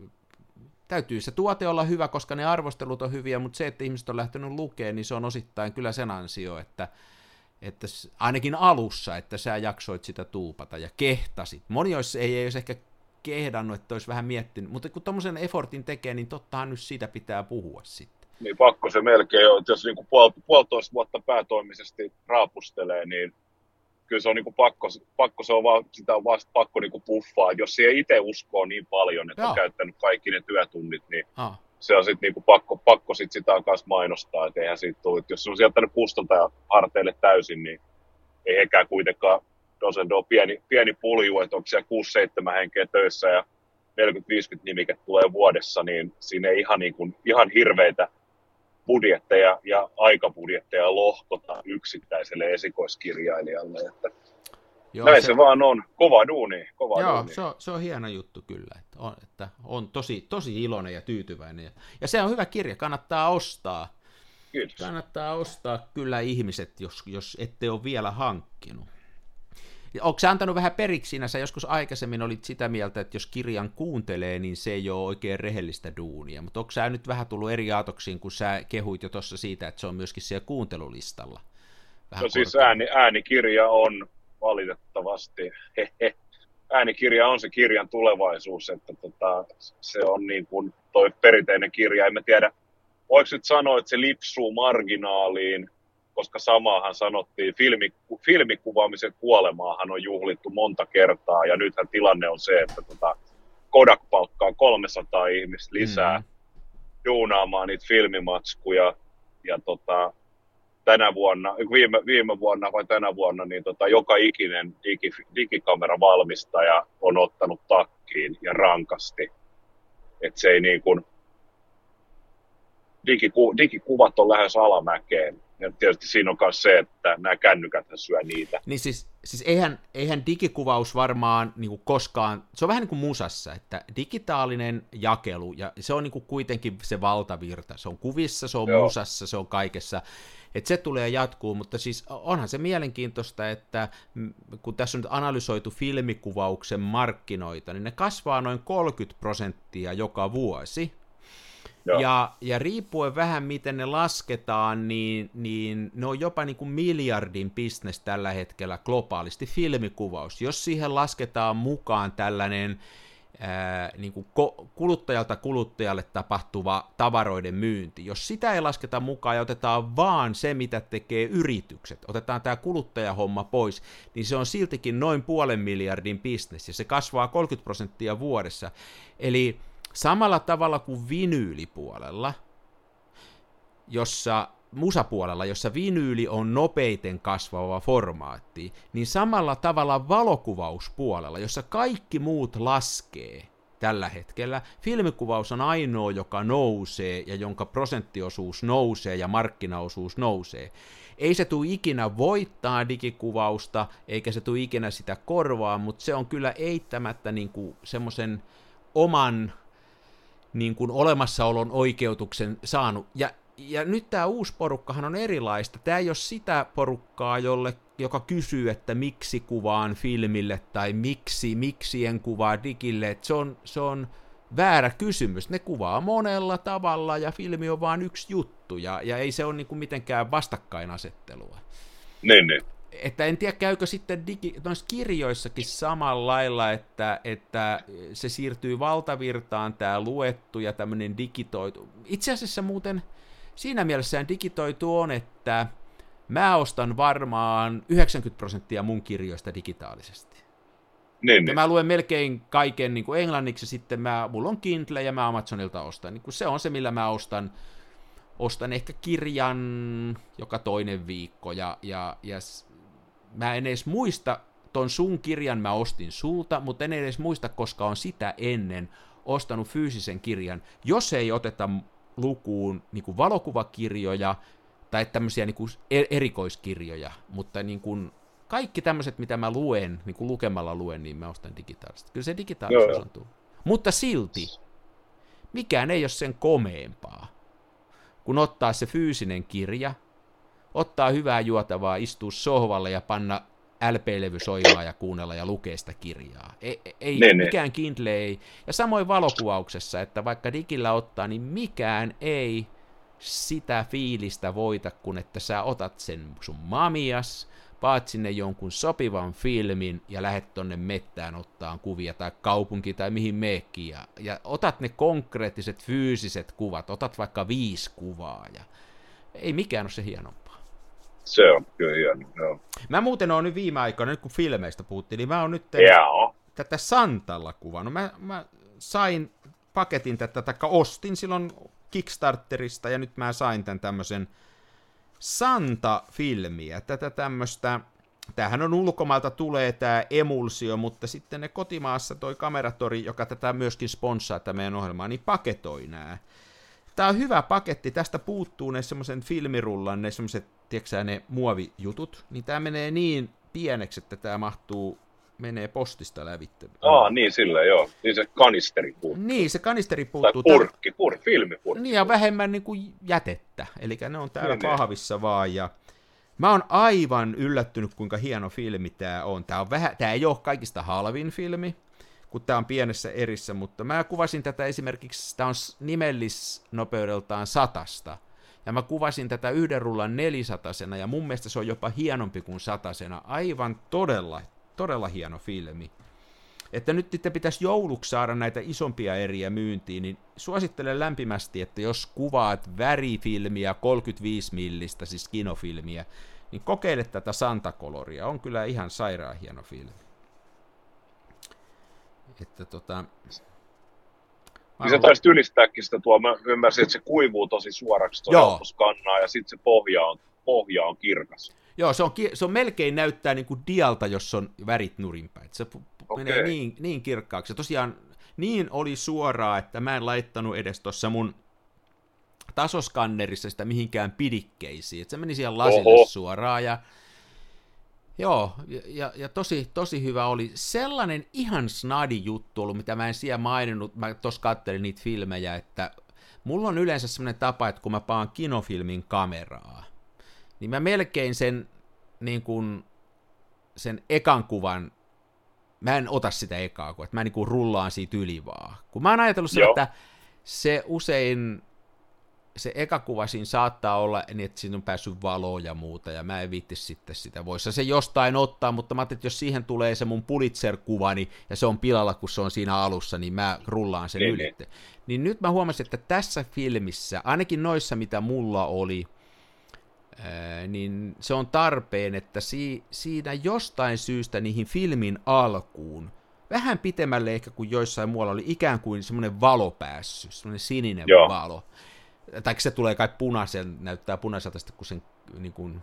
täytyy se tuote olla hyvä, koska ne arvostelut on hyviä, mutta se, että ihmiset on lähtenyt lukemaan, niin se on osittain kyllä sen ansio, että, että ainakin alussa, että sä jaksoit sitä tuupata ja kehtasit. Moni olisi, ei, ei olisi ehkä kehdannut, että olisi vähän miettinyt, mutta kun tuommoisen effortin tekee, niin tottahan nyt siitä pitää puhua sitten. Niin pakko se melkein että jos niin puol, puolitoista vuotta päätoimisesti raapustelee, niin kyllä se on niin pakko, pakko, se on vaan, sitä on vasta pakko niin puffaa. Jos siihen itse uskoo niin paljon, että Joo. on käyttänyt kaikki ne työtunnit, niin Ah, se on sitten niin pakko, pakko sit sitä kanssa mainostaa, että eihän siitä tule. Jos se on jättänyt kustantaja harteille täysin, niin ei hekään kuitenkaan Dosendo on pieni, pieni pulju, että onko siellä 6-7 henkeä töissä ja 40-50 nimiket tulee vuodessa, niin siinä ei ihan, niin kuin, ihan hirveitä budjetteja ja aikabudjetteja lohkota yksittäiselle esikoiskirjailijalle. Että Joo, näin se, se vaan on. Kova duuni. Kova Joo, duuni. Se, on, se on hieno juttu kyllä. Että on, että on tosi, tosi iloinen ja tyytyväinen. Ja se on hyvä kirja, kannattaa ostaa. Kiitos. Kannattaa ostaa kyllä ihmiset, jos, jos ette ole vielä hankkinut. Onko se antanut vähän periksi siinä? Sä joskus aikaisemmin olit sitä mieltä, että jos kirjan kuuntelee, niin se ei ole oikein rehellistä duunia. Mutta onko sä nyt vähän tullut eri aatoksiin, kun sä kehuit jo tuossa siitä, että se on myöskin siellä kuuntelulistalla? Vähän no siis ääni, äänikirja on valitettavasti, hehe, äänikirja on se kirjan tulevaisuus, että tota, se on niin kuin toi perinteinen kirja. En mä tiedä, voiko nyt sanoa, että se lipsuu marginaaliin, koska samaahan sanottiin, filmi, filmikuvaamisen kuolemaahan on juhlittu monta kertaa, ja nythän tilanne on se, että tota, Kodak palkkaa 300 ihmistä lisää mm. duunaamaan niitä filmimatskuja, ja tota, tänä vuonna, viime, viime vuonna vai tänä vuonna, niin tota, joka ikinen digi, digikameravalmistaja on ottanut takkiin ja rankasti. Että se ei niin kuin, digiku, digikuvat on lähes alamäkeen. Ja tietysti siinä on myös se, että nämä kännykät syö niitä. Niin siis, siis eihän, eihän digikuvaus varmaan niin kuin koskaan, se on vähän niin kuin musassa, että digitaalinen jakelu, ja se on niin kuin kuitenkin se valtavirta. Se on kuvissa, se on Joo. musassa, se on kaikessa. Että se tulee jatkuu, mutta siis onhan se mielenkiintoista, että kun tässä on nyt analysoitu filmikuvauksen markkinoita, niin ne kasvaa noin 30 prosenttia joka vuosi. Ja, ja riippuen vähän miten ne lasketaan, niin, niin ne on jopa niin kuin miljardin bisnes tällä hetkellä globaalisti filmikuvaus. Jos siihen lasketaan mukaan tällainen ää, niin kuin kuluttajalta kuluttajalle tapahtuva tavaroiden myynti. Jos sitä ei lasketa mukaan ja otetaan vaan se, mitä tekee yritykset, otetaan tämä kuluttajahomma pois, niin se on siltikin noin puolen miljardin bisnes ja se kasvaa 30 prosenttia vuodessa. Eli samalla tavalla kuin vinyylipuolella, jossa musapuolella, jossa vinyyli on nopeiten kasvava formaatti, niin samalla tavalla valokuvauspuolella, jossa kaikki muut laskee tällä hetkellä, filmikuvaus on ainoa, joka nousee ja jonka prosenttiosuus nousee ja markkinaosuus nousee. Ei se tule ikinä voittaa digikuvausta, eikä se tule ikinä sitä korvaa, mutta se on kyllä eittämättä niin semmoisen oman niin kuin olemassaolon oikeutuksen saanut. Ja ja nyt tämä uusi porukkahan on erilaista. Tämä ei ole sitä porukkaa, jolle, joka kysyy, että miksi kuvaan filmille tai miksi, miksi en kuvaa digille. Että se, on, se on väärä kysymys. Ne kuvaa monella tavalla ja filmi on vain yksi juttu ja, ja ei se ole niin kuin mitenkään vastakkainasettelua. Niin, niin. Että en tiedä, käykö sitten digi, noissa kirjoissakin samalla lailla, että, että se siirtyy valtavirtaan, tämä luettu ja tämmöinen digitoitu. Itse asiassa muuten siinä mielessä digitoitu on, että mä ostan varmaan 90 prosenttia mun kirjoista digitaalisesti. Niin, niin. Mä luen melkein kaiken niin kuin englanniksi, sitten mä, mulla on Kindle ja mä Amazonilta ostan. Niin kuin se on se, millä mä ostan, ostan ehkä kirjan joka toinen viikko, ja, ja, ja mä en edes muista, ton sun kirjan mä ostin sulta, mutta en edes muista, koska on sitä ennen ostanut fyysisen kirjan, jos ei oteta lukuun niin kuin valokuvakirjoja tai tämmöisiä niin kuin e- erikoiskirjoja, mutta niin kuin kaikki tämmöiset, mitä mä luen, niin kuin lukemalla luen, niin mä ostan digitaalisesti. Kyllä se digitaalisuus on tullut. Mutta silti, mikään ei ole sen komeempaa, kun ottaa se fyysinen kirja, ottaa hyvää juotavaa, istua sohvalle ja panna LP-levy soimaa ja kuunnella ja lukea sitä kirjaa. Ei, ei ne, mikään Kindle ei. Ja samoin valokuvauksessa, että vaikka digillä ottaa, niin mikään ei sitä fiilistä voita, kun että sä otat sen sun mamias, paat sinne jonkun sopivan filmin ja lähet tonne mettään ottaa kuvia tai kaupunki tai mihin meekkiin ja, ja otat ne konkreettiset fyysiset kuvat, otat vaikka viisi kuvaa ja ei mikään ole se hienompaa. Se on kyllä hieno, joo. Mä muuten oon nyt viime aikoina, nyt kun filmeistä puhuttiin, niin mä oon nyt joo. tätä Santalla kuvannut. Mä, mä sain paketin tätä, tai ostin silloin Kickstarterista, ja nyt mä sain tämän tämmöisen Santa-filmiä, tätä tämmöistä, tämähän on ulkomailta tulee tämä emulsio, mutta sitten ne kotimaassa toi kameratori, joka tätä myöskin sponssaa tätä meidän ohjelmaa, niin paketoi nämä Tämä on hyvä paketti, tästä puuttuu ne semmoisen filmirullan, ne semmoiset, tiedätkö ne muovijutut, niin tämä menee niin pieneksi, että tämä mahtuu, menee postista lävitte. Aa, niin sillä joo. Niin se kanisteri puuttuu. Niin, se kanisteri puuttuu. Tai purkki, pur, filmipurkki. Niin, ja vähemmän niin kuin jätettä. Eli ne on täällä Niin, niin. pahvissa vaan, ja Mä oon aivan yllättynyt, kuinka hieno filmi tämä on. Tämä, on vähän, tää ei ole kaikista halvin filmi, kun tämä on pienessä erissä, mutta mä kuvasin tätä esimerkiksi, tämä on nimellisnopeudeltaan satasta, ja mä kuvasin tätä yhden rullan nelisatasena, ja mun mielestä se on jopa hienompi kuin satasena. Aivan todella, todella hieno filmi. Että nyt sitten pitäisi jouluksi saada näitä isompia eriä myyntiin, niin suosittelen lämpimästi, että jos kuvaat värifilmiä 35 millistä, siis kinofilmiä, niin kokeile tätä Santa Coloria. On kyllä ihan sairaan hieno filmi. Että tota... Niin sä taisit ylistääkin sitä tuo, mä ymmärsin, että se kuivuu tosi suoraksi tuo helposkannaa ja sitten se pohja on, pohja on kirkas. Joo, se on, se on melkein näyttää niin kuin dialta, jos on värit nurinpäin. Se Okei. menee niin, niin kirkkaaksi. Ja tosiaan niin oli suoraa, että mä en laittanut edes tuossa mun tasoskannerissa sitä mihinkään pidikkeisiin. Et se meni siihen lasille Oho. suoraan ja Joo, ja, ja, ja tosi, tosi hyvä oli. Sellainen ihan snadi juttu ollut, mitä mä en siellä maininnut, mä tuossa kattelin niitä filmejä, että mulla on yleensä semmoinen tapa, että kun mä paan kinofilmin kameraa, niin mä melkein sen, niin kuin, sen ekan kuvan, mä en ota sitä ekaa, kun että mä niin kuin rullaan siitä yli vaan. Kun mä oon ajatellut sen, Joo. että se usein se eka kuva siinä saattaa olla niin, että siinä on päässyt valoa ja muuta, ja mä en viitti sitten sitä. Voisi se jostain ottaa, mutta mä ajattelin, että jos siihen tulee se mun Pulitzer-kuvani, ja se on pilalla, kun se on siinä alussa, niin mä rullaan sen Niin, ylitte. Niin nyt mä huomasin, että tässä filmissä, ainakin noissa, mitä mulla oli, ää, niin se on tarpeen, että si- siinä jostain syystä niihin filmin alkuun, vähän pitemmälle ehkä kuin joissain muualla, oli ikään kuin semmoinen valo päässyt, semmoinen sininen Joo. valo. Tai se tulee kai punaisen, näyttää punaiselta sitten, kun sen niin kuin,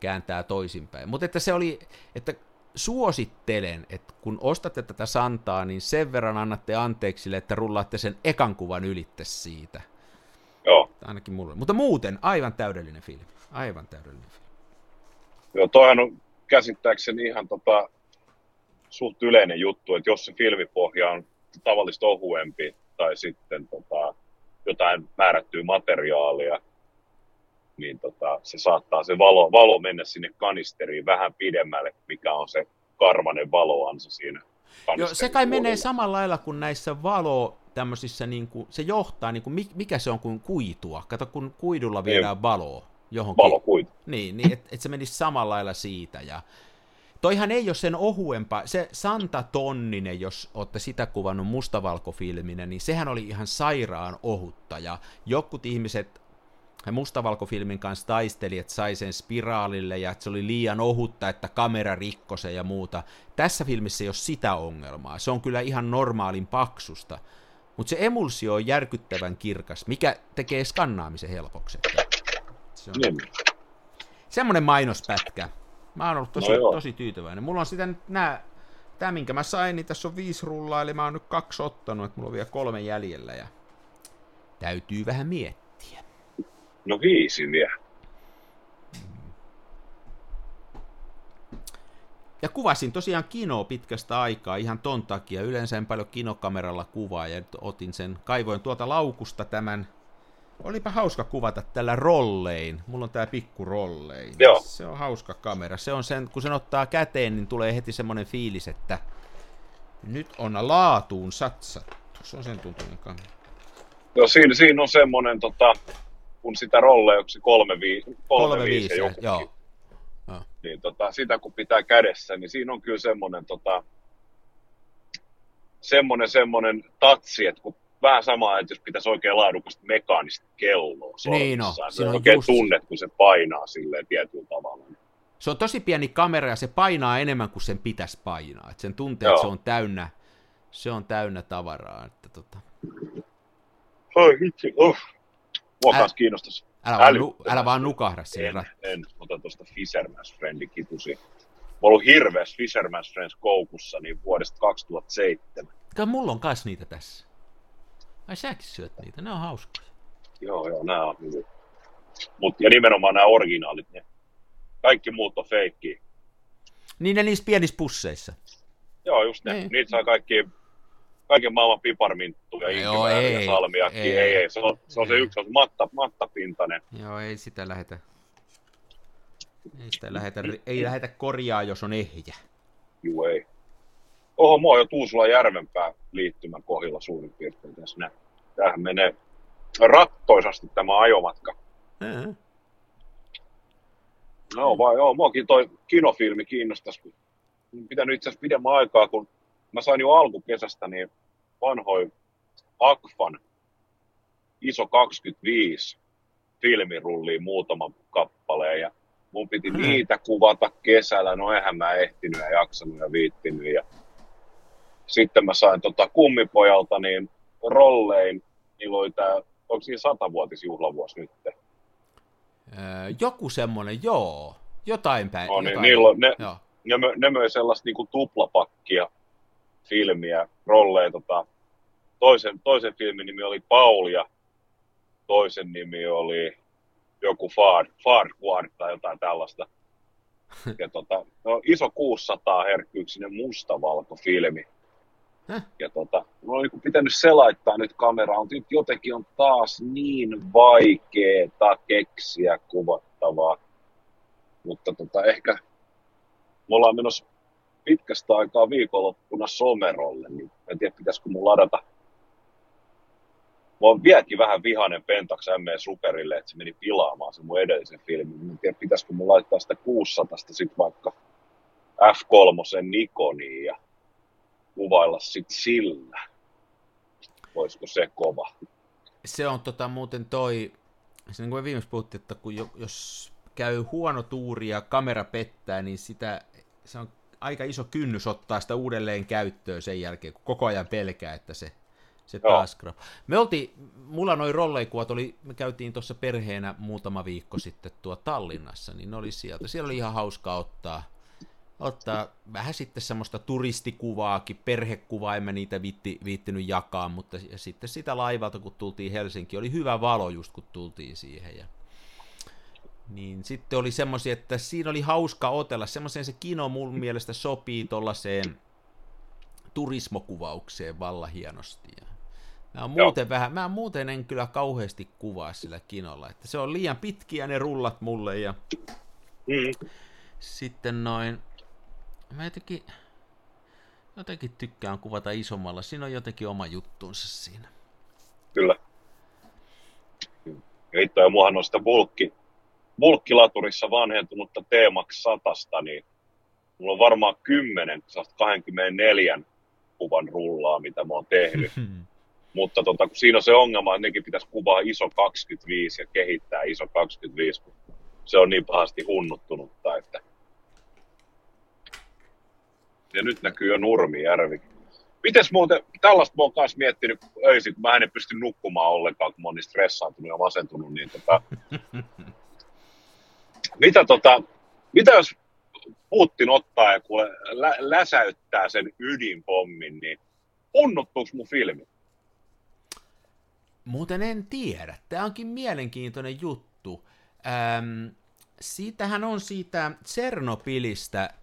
kääntää toisinpäin. Mutta että se oli, että suosittelen, että kun ostatte tätä Santaa, niin sen verran annatte anteeksi että rullaatte sen ekan kuvan ylitte siitä. Joo. Ainakin mulle. Mutta muuten aivan täydellinen filmi. Aivan täydellinen filmi. Joo, toihan on käsittääkseni ihan tota, suht yleinen juttu, että jos se filmipohja on tavallista ohuempi tai sitten tota, jotain määrättyä materiaalia, niin tota, se saattaa se valo, valo mennä sinne kanisteriin vähän pidemmälle, mikä on se karvanen valoansa siinä Joo, se kai menee samalla lailla kuin näissä valo tämmöisissä, niin kuin, se johtaa, niin kuin, mi- mikä se on kuin kuitua. Kato, kun kuidulla viedään valoa johonkin. Valokuitu. Niin, niin että et se menisi samalla lailla siitä. Ja toihan ei ole sen ohuempaa, se Santa Tonninen, jos olette sitä kuvannut mustavalkofilminä, niin sehän oli ihan sairaan ohutta. Ja jokut ihmiset he mustavalkofilmin kanssa taisteli, että sai sen spiraalille ja että se oli liian ohutta, että kamera rikkoi sen ja muuta. Tässä filmissä ei ole sitä ongelmaa. Se on kyllä ihan normaalin paksusta. Mutta se emulsio on järkyttävän kirkas, mikä tekee skannaamisen helpoksi. Se on Niin. semmoinen mainospätkä. Mä oon ollut tosi, No tosi tyytyväinen. Mulla on sitä nyt nää, tää minkä mä sain, niin tässä on viisi rullaa, eli mä oon nyt kaksi ottanut, että mulla on vielä kolme jäljellä ja täytyy vähän miettiä. No viisi vielä. Ja kuvasin tosiaan kinoa pitkästä aikaa ihan ton takia. Yleensä en paljon kinokameralla kuvaa ja nyt otin sen, kaivoin tuolta laukusta tämän. Olipa hauska kuvata tällä rollein. Mulla on tää pikku rollein. Joo. Se on hauska kamera. Se on sen, kun sen ottaa käteen, niin tulee heti semmonen fiilis, että nyt on laatuun satsattu. Se on sen tuntuinen kamera. Joo, siinä, siinä on semmoinen, tota, kun sitä rolle, onko se kolme, vi, kolme, Kolme viisi, viisi, joku, joo. niin tota, sitä kun pitää kädessä, niin siinä on kyllä semmoinen, tota, semmoinen, semmoinen tatsi, että kun vähän sama, että jos pitäisi oikein laadukasta mekaanista kelloa Niin on, sormissaan, siinä niin on oikein just- tunnet, kun se painaa silleen tietyllä tavalla. Se on tosi pieni kamera ja se painaa enemmän kuin sen pitäisi painaa. Et sen tuntee, Joo. että se on täynnä, se on täynnä tavaraa. Että tota. Oi vitsi, uh. Mua Ä- kiinnostaisi. älä, vaan, nu, älä vaan nukahda siihen En, en. Otan tuosta Fisherman's Friendin kitusi. Mä ollut hirveässä Fisherman's Friends koukussa niin vuodesta 2007. Kai mulla on kans niitä tässä. Ai säkin syöt niitä, ne on hauskoja. Joo, joo, nämä on hyvin. Mut, ja nimenomaan nämä originaalit, ne. kaikki muut on feikkiä. Niin ne niissä pienissä pusseissa. Joo, just ne. Niin. Niitä saa kaikki, kaiken maailman piparminttuja, Joo, inkivääriä ei, ja salmiakki. ei, Ei, ei, se on se, on se ei. yksi, se on matta, mattapintainen. Joo, ei sitä lähetä. Ei sitä lähetä, ei lähetä korjaa, jos on ehjä. Juu, ei. Oho, mua on jo Tuusula Järvenpää liittymän kohdilla suurin piirtein tässä näin. Tämähän menee rattoisasti tämä ajomatka. Ää. No vai joo, muakin toi kinofilmi kiinnostaisi. Pitänyt itse asiassa pidemmän aikaa, kun mä sain jo alkukesästä niin vanhoi Akfan iso 25 filmirulliin muutaman kappaleen ja mun piti niitä kuvata kesällä, no eihän mä ehtinyt ja jaksanut ja viittinyt ja sitten mä sain tota kummipojalta niin rollein, niillä oli tää, onko siinä satavuotisjuhlavuosi nyt? Ää, Joku semmonen, joo. Jotain päin. No niin, jotain. niillä on, ne, Joo. ne, mö, ne möi sellaista niinku tuplapakkia filmiä, rolleja. Tota, toisen, toisen filmin nimi oli Paul ja toisen nimi oli joku Far, Farquaad tai jotain tällaista. Ja tota, no, iso 600 herkkyyksinen mustavalkofilmi. Ja tota, mulla on niinku pitänyt selaittaa nyt kameraan, mutta nyt jotenkin on taas niin vaikeeta keksiä kuvattavaa. Mutta tota, ehkä me ollaan menossa pitkästä aikaa viikonloppuna somerolle, niin en tiedä pitäisikö mun ladata. Mä oon vieläkin vähän vihainen Pentax M Superille, että se meni pilaamaan se mun edellisen filmin. Mä en tiedä pitäisikö mun laittaa sitä 600 sit vaikka F3 Nikoniin ja kuvailla sit sillä. Voisiko se kova? Se on tota muuten toi, se niin kuin me viimeksi puhuttiin, että kun jo, jos käy huono tuuri ja kamera pettää, niin sitä, se on aika iso kynnys ottaa sitä uudelleen käyttöön sen jälkeen, kun koko ajan pelkää, että se, se Joo. taas krap. Me oltiin, mulla noin rolleikuvat oli, me käytiin tuossa perheenä muutama viikko sitten tuo Tallinnassa, niin ne oli sieltä. Siellä oli ihan hauska ottaa, ottaa vähän sitten semmoista turistikuvaakin, perhekuvaa, en mä niitä viitti, viittinyt jakaa, mutta ja sitten sitä laivalta, kun tultiin Helsinki, oli hyvä valo just kun tultiin siihen. Ja, niin sitten oli semmoisia, että siinä oli hauska otella, semmoiseen se kino mun mielestä sopii tuollaiseen turismokuvaukseen valla hienosti. Ja mä, on Joo. muuten vähän, mä muuten en kyllä kauheasti kuvaa sillä kinolla, että se on liian pitkiä ne rullat mulle ja Mm. sitten noin, mä jotenkin, jotenkin tykkään kuvata isommalla. Siinä on jotenkin oma juttuunsa siinä. Kyllä. Ja muahan on sitä bulkki, bulkkilaturissa vanhentunutta T-Max 100, niin mulla on varmaan 10, 24 kuvan rullaa, mitä mä oon tehnyt. Mutta tota, kun siinä on se ongelma, että nekin pitäisi kuvaa iso 25 ja kehittää iso 25, kun se on niin pahasti hunnuttunutta, että... Ja nyt näkyy jo Nurmijärvi. Mites muuten, tällaista mä oon kanssa miettinyt öisin, kun mä en pysty nukkumaan ollenkaan, kun mä oon niin stressaantunut ja masentunut, niin tota... mitä tota, mitä jos Putin ottaa ja kuule, lä- läsäyttää sen ydinpommin, niin unnuttuuko mun filmi? Muuten en tiedä. Tämä onkin mielenkiintoinen juttu. Ähm, siitähän on siitä Tsernopilistä.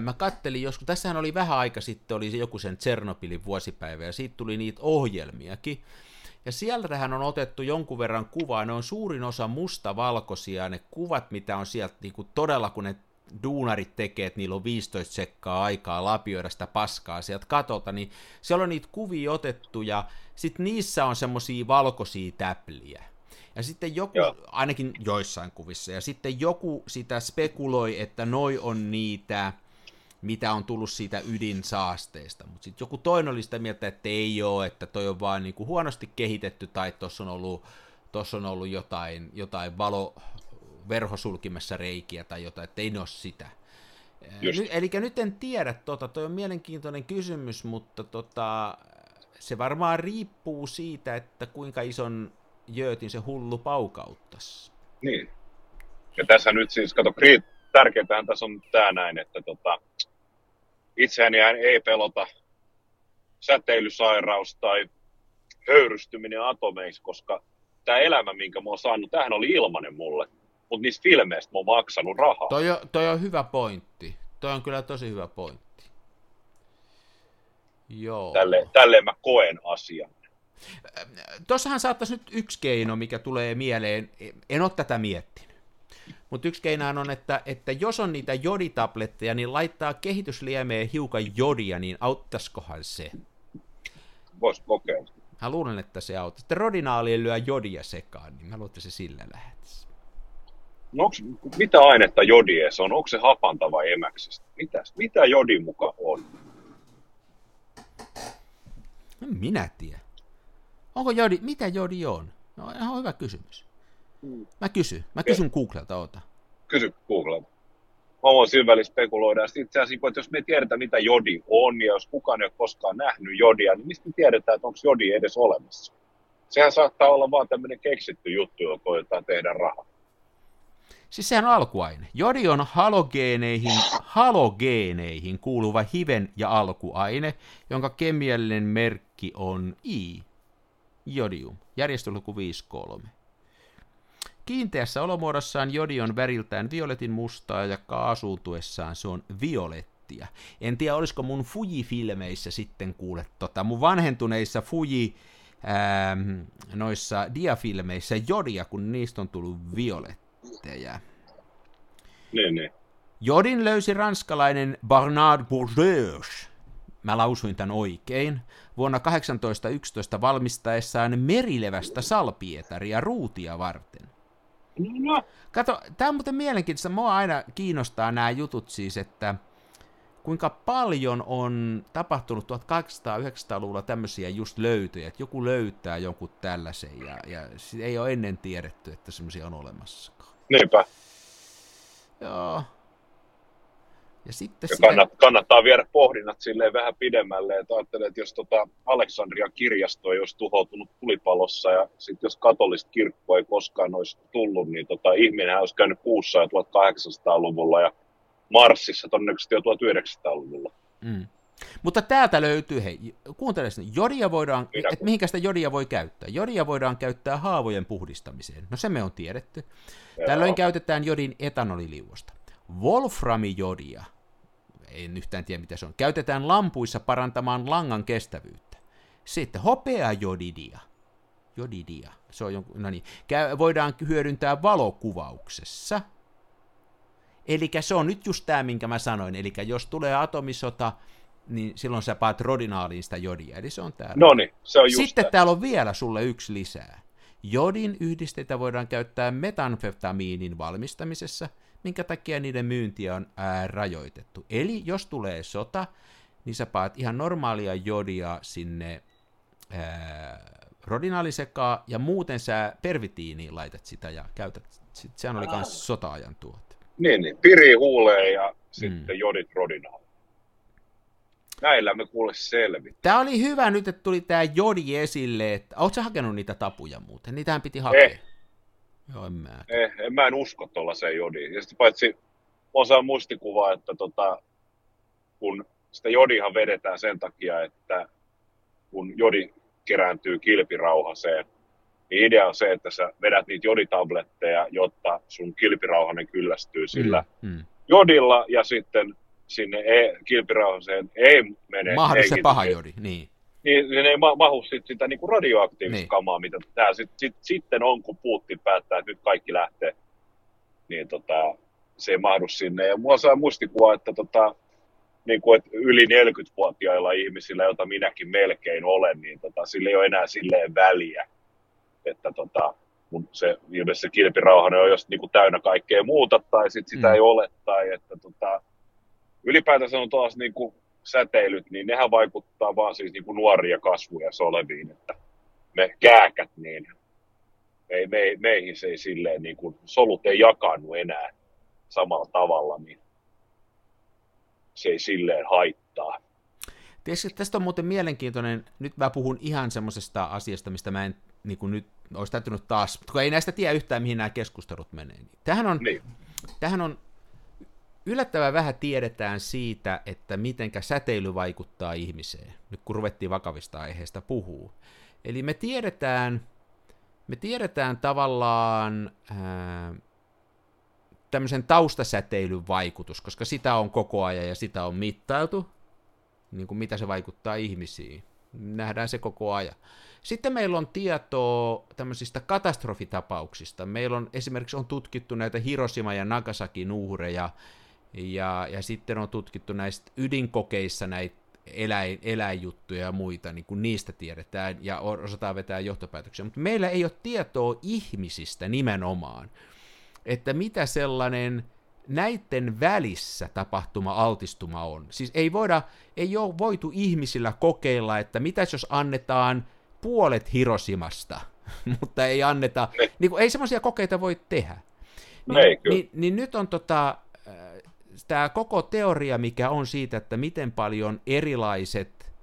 Mä kattelin joskus, tässähän oli vähän aika sitten, oli se joku sen Tsernopilin vuosipäivä, ja siitä tuli niitä ohjelmiakin. Ja sieltähän on otettu jonkun verran kuvaa, ne on suurin osa mustavalkoisia, ne kuvat, mitä on sieltä niin kuin todella, kun ne duunarit tekee, että niillä on 15 sekkaa aikaa lapioida sitä paskaa sieltä katolta, niin siellä on niitä kuvia otettu, ja sitten niissä on semmosia valkoisia täpliä. Ja sitten joku, Joo. ainakin joissain kuvissa, ja sitten joku sitä spekuloi, että noi on niitä, mitä on tullut siitä ydinsaasteesta. Mutta sitten joku toinen oli sitä mieltä, että ei ole, että toi on vaan niinku huonosti kehitetty, tai tuossa on ollut, tossa on ollut jotain, jotain valo verhosulkimessa reikiä tai jotain, että ei ne ole sitä. Just. Ny, eli nyt en tiedä, tota, toi on mielenkiintoinen kysymys, mutta tota, se varmaan riippuu siitä, että kuinka ison jöötin se hullu paukauttaisi. Niin. Ja tässä nyt siis, kato, tärkeintähän tässä on tämä näin, että tota, itseäni ei pelota säteilysairaus tai höyrystyminen atomeiksi, koska tämä elämä, minkä mä oon saanut, tämähän oli ilmanen mulle. Mutta niistä filmeistä mä oon maksanut rahaa. Toi on, toi on hyvä pointti. Toi on kyllä tosi hyvä pointti. Joo. Tälle, tälleen mä koen asian. Tuossahan saattaisi nyt yksi keino, mikä tulee mieleen, en ole tätä miettinyt, mutta yksi keino on, että, että jos on niitä joditabletteja, niin laittaa kehitysliemeen hiukan jodia, niin auttaisikohan se? Voisi kokeilla. Mä luulen, että se auttaa. Sitten rodinaalien lyö jodia sekaan, niin mä luulen, että se sillä lähtisi. No onks, mitä ainetta jodieessa on? Onko se hapanta vai emäksistä? Mitä, mitä jodi muka on? En minä tiedä. Onko jodi, mitä jodi on? No ihan hyvä kysymys. Mä kysyn, mä kysyn Googlelta, oota. Kysy Googlelta. Mä voin sillä välillä spekuloida. Itse asiassa, että jos me tiedetään, mitä jodi on, ja jos kukaan ei ole koskaan nähnyt jodia, niin mistä me tiedetään, että onko jodi edes olemassa? Sehän saattaa olla vaan tämmöinen keksitty juttu, jolla koetaan tehdä rahaa. Siis sehän on alkuaine. Jodi on halogeeneihin, halogeeneihin kuuluva hiven ja alkuaine, jonka kemiallinen merkki on I. Jodium. Järjestöluku 53. Kiinteässä olomuodossaan jodi on väriltään violetin mustaa ja kaasuutuessaan se on violettia. En tiedä, olisiko mun Fuji-filmeissä sitten kuule tota, mun vanhentuneissa Fuji ähm, noissa diafilmeissä jodia, kun niistä on tullut violetteja. Niin, niin. Jodin löysi ranskalainen Bernard Bourgeois, mä lausuin tämän oikein, vuonna 1811 valmistaessaan merilevästä salpietaria ruutia varten. No, Kato, tämä on muuten mielenkiintoista. Mua aina kiinnostaa nämä jutut siis, että kuinka paljon on tapahtunut 1800-900-luvulla tämmöisiä just löytöjä, että joku löytää jonkun tällaisen ja, ja ei ole ennen tiedetty, että semmoisia on olemassakaan. niinpä. Joo. Ja sitten Ja sitä, kannat, kannattaa viedä pohdinnat silleen vähän pidemmälle, että ajattelee, että jos tota Aleksandrian kirjasto ei olisi tuhoutunut tulipalossa ja sitten jos katolista kirkkoa ei koskaan olisi tullut, niin tota, ihminen olisi käynyt kuussa jo 1800-luvulla ja Marsissa todennäköisesti jo 1900-luvulla. mm. Mutta täältä löytyy, hei, kuuntele sinne, jodia voidaan, että mihinkä sitä jodia voi käyttää? Jodia voidaan käyttää haavojen puhdistamiseen. No se me on tiedetty. Tällöin Joo. käytetään jodin etanoliliuosta. Wolframijodia, en yhtään tiedä mitä se on, käytetään lampuissa parantamaan langan kestävyyttä. Sitten hopeajodidia, jodidia, se on jonkun, no niin, käy, voidaan hyödyntää valokuvauksessa. Eli se on nyt just tämä, minkä mä sanoin, eli jos tulee atomisota, niin silloin sä paat rodinaaliin sitä jodia, eli se on täällä. No niin, se on just Sitten tämä. täällä on vielä sulle yksi lisää. Jodin yhdisteitä voidaan käyttää metanfetamiinin valmistamisessa, minkä takia niiden myyntiä on ää, rajoitettu. Eli jos tulee sota, niin sä paat ihan normaalia jodia sinne ää, rodinaalisekaan, ja muuten sä pervitiiniin laitat sitä ja käytät. Sit, sehän oli myös sota-ajan tuote. Niin, niin. Piri huulee ja Mm. sitten jodit rodinaa. Näillä me kuule selvit. Tämä oli hyvä nyt, että tuli tämä jodi esille. Että, ootko hakenut niitä tapuja muuten? Niitähän piti hakea. Eh. Joo, en mä. Eh, en, mä en usko tuollaiseen jodiin. Ja sitten paitsi osa muistikuva, että tota, kun sitä jodihan vedetään sen takia, että kun jodi kerääntyy kilpirauhaseen, niin idea on se, että sä vedät niitä joditabletteja, jotta sun kilpirauhanen kyllästyy sillä Mm, mm. jodilla ja sitten sinne e- kilpirauhaseen ei mene hengitys- paha jodi, niin. Niin ne ei ma- mahu sit sitä niinku radioaktiivista Niin. niin. kamaa, mitä tää sit, sit, sitten on, kun Putin päättää, että nyt kaikki lähtee, niin tota, se ei mahdu sinne. Ja mulla saa muistikuva, että tota, niin kuin, että yli 40-vuotiailla ihmisillä, jota minäkin melkein olen, niin tota, sillä ei ole enää silleen väliä, että tota, mun se ilmeisesti se kilpirauhanen on jos niin kuin täynnä kaikkea muuta, tai sit sitä mm. ei ole, tai että tota, ylipäätänsä on taas niin kuin säteilyt, niin nehän vaikuttaa vaan siis niin kuin nuoria kasvuja oleviin, että me kääkät, niin me, me, meihin se ei silleen, niin kuin, solut ei jakannu enää samalla tavalla, niin se ei silleen haittaa. Tiedätkö, tästä on muuten mielenkiintoinen, nyt mä puhun ihan semmoisesta asiasta, mistä mä en niin kuin nyt olisi täytynyt taas, kun ei näistä tiedä yhtään, mihin nämä keskustelut menee. Tähän on, Niin. tähän on yllättävän vähän tiedetään siitä, että mitenkä säteily vaikuttaa ihmiseen, nyt kun ruvettiin vakavista aiheista puhuu. Eli me tiedetään me tiedetään tavallaan ää, tämmöisen taustasäteilyn vaikutus, koska sitä on koko ajan ja sitä on mittailtu, niin kuin mitä se vaikuttaa ihmisiin. Nähdään se koko ajan. Sitten meillä on tietoa tämmöisistä katastrofitapauksista. Meillä on esimerkiksi on tutkittu näitä Hiroshima ja Nagasakin uhreja, ja, ja sitten on tutkittu näistä ydinkokeissa näitä eläin, eläinjuttuja ja muita, niin kuin niistä tiedetään ja osataan vetää johtopäätöksiä, mutta meillä ei ole tietoa ihmisistä nimenomaan, että mitä sellainen näiden välissä tapahtuma altistuma on. Siis ei voida, ei ole voitu ihmisillä kokeilla, että mitä jos annetaan puolet Hiroshimasta, mutta ei anneta, niin kuin, ei semmoisia kokeita voi tehdä. Niin, niin, niin nyt on tota, tämä koko teoria, mikä on siitä, että miten paljon erilaiset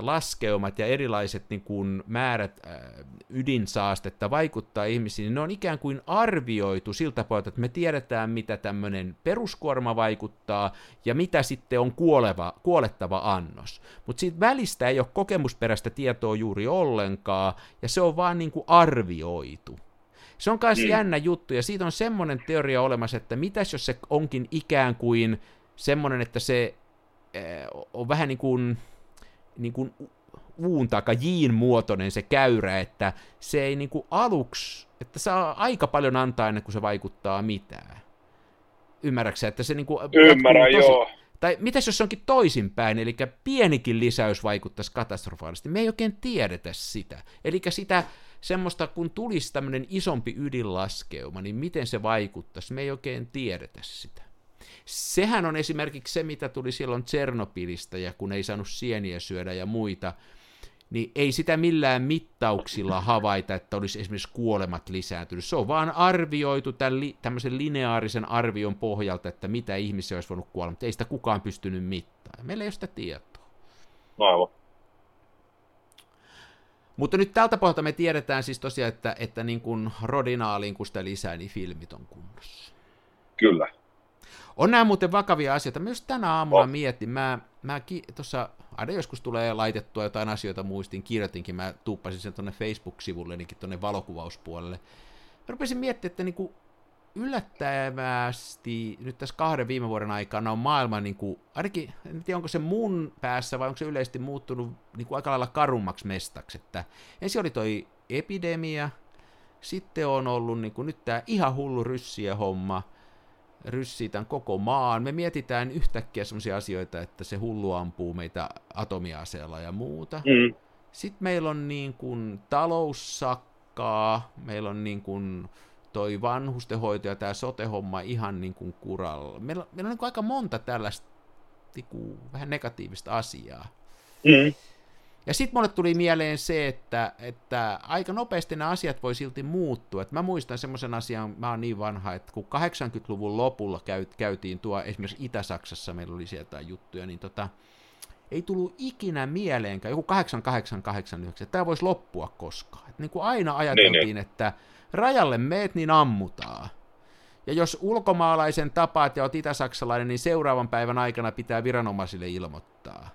laskeumat ja erilaiset niin kuin, määrät ydinsaastetta vaikuttaa ihmisiin, niin ne on ikään kuin arvioitu siltä pohjalta, että me tiedetään, mitä tämmöinen peruskuorma vaikuttaa ja mitä sitten on kuoleva, kuolettava annos. Mutta siitä välistä ei ole kokemusperäistä tietoa juuri ollenkaan, ja se on vaan niin kuin arvioitu. Se on myös niin. jännä juttu, ja siitä on semmoinen teoria olemassa, että mitäs jos se onkin ikään kuin semmoinen, että se on vähän niin kuin, niin kuin uun taka jiin muotoinen se käyrä, että se ei niin kuin aluksi, että saa aika paljon antaa ennen kuin se vaikuttaa mitään. Ymmärräksä, että se niin kuin Ymmärrän, tosi... joo. Tai mitäs jos se onkin toisinpäin, eli pienikin lisäys vaikuttaisi katastrofaalisesti. Me ei oikein tiedetä sitä. Eli sitä semmoista, kun tulisi tämmöinen isompi ydinlaskeuma, niin miten se vaikuttaisi, me ei oikein tiedetä sitä. Sehän on esimerkiksi se, mitä tuli silloin Tsernopilista, ja kun ei saanut sieniä syödä ja muita, niin ei sitä millään mittauksilla havaita, että olisi esimerkiksi kuolemat lisääntynyt. Se on vaan arvioitu tämän li, tämmöisen lineaarisen arvion pohjalta, että mitä ihmisiä olisi voinut kuolla, mutta ei sitä kukaan pystynyt mittaamaan. Meillä ei ole sitä tietoa. Aivan. Mutta nyt tältä pohjalta me tiedetään siis tosiaan, että, että niin kuin rodinaaliin kun sitä lisää, niin filmit on kunnossa. Kyllä. On nämä muuten vakavia asioita. Myös tänä aamulla oh. mietin, mä, mä ki- tuossa aina joskus tulee laitettua jotain asioita muistin, kirjoitinkin, mä tuuppasin sen tuonne Facebook-sivulle, tuonne valokuvauspuolelle. Mä rupesin miettimään, että niin kuin yllättävästi nyt tässä kahden viime vuoden aikana on maailma, niin kuin, ainakin en tiedä onko se mun päässä vai onko se yleisesti muuttunut niin kuin aika lailla karummaksi mestaksi. Että ensin oli toi epidemia, sitten on ollut niin kuin, nyt tämä ihan hullu ryssiä homma, ryssii tämän koko maan. Me mietitään yhtäkkiä sellaisia asioita, että se hullu ampuu meitä atomiaseella ja muuta. Mm. Sitten meillä on niin kuin taloussakkaa, meillä on niin kuin toi vanhustenhoito ja tämä sote-homma ihan niin kuin kuralla. Meillä, meillä on niin kuin aika monta tällaista niin kuin, vähän negatiivista asiaa. Mm. Ja sitten mulle tuli mieleen se, että, että aika nopeasti nämä asiat voi silti muuttua. Et mä muistan semmoisen asian, mä oon niin vanha, että kun 80-luvun lopulla käy, käytiin tuo esimerkiksi Itä-Saksassa, meillä oli sieltä juttuja, niin tota, ei tullut ikinä mieleenkään, joku 8889, että tämä voisi loppua koskaan. Et niin kuin aina ajateltiin, niin, niin. että rajalle meet, niin ammutaan. Ja jos ulkomaalaisen tapaat ja olet itä-saksalainen, niin seuraavan päivän aikana pitää viranomaisille ilmoittaa.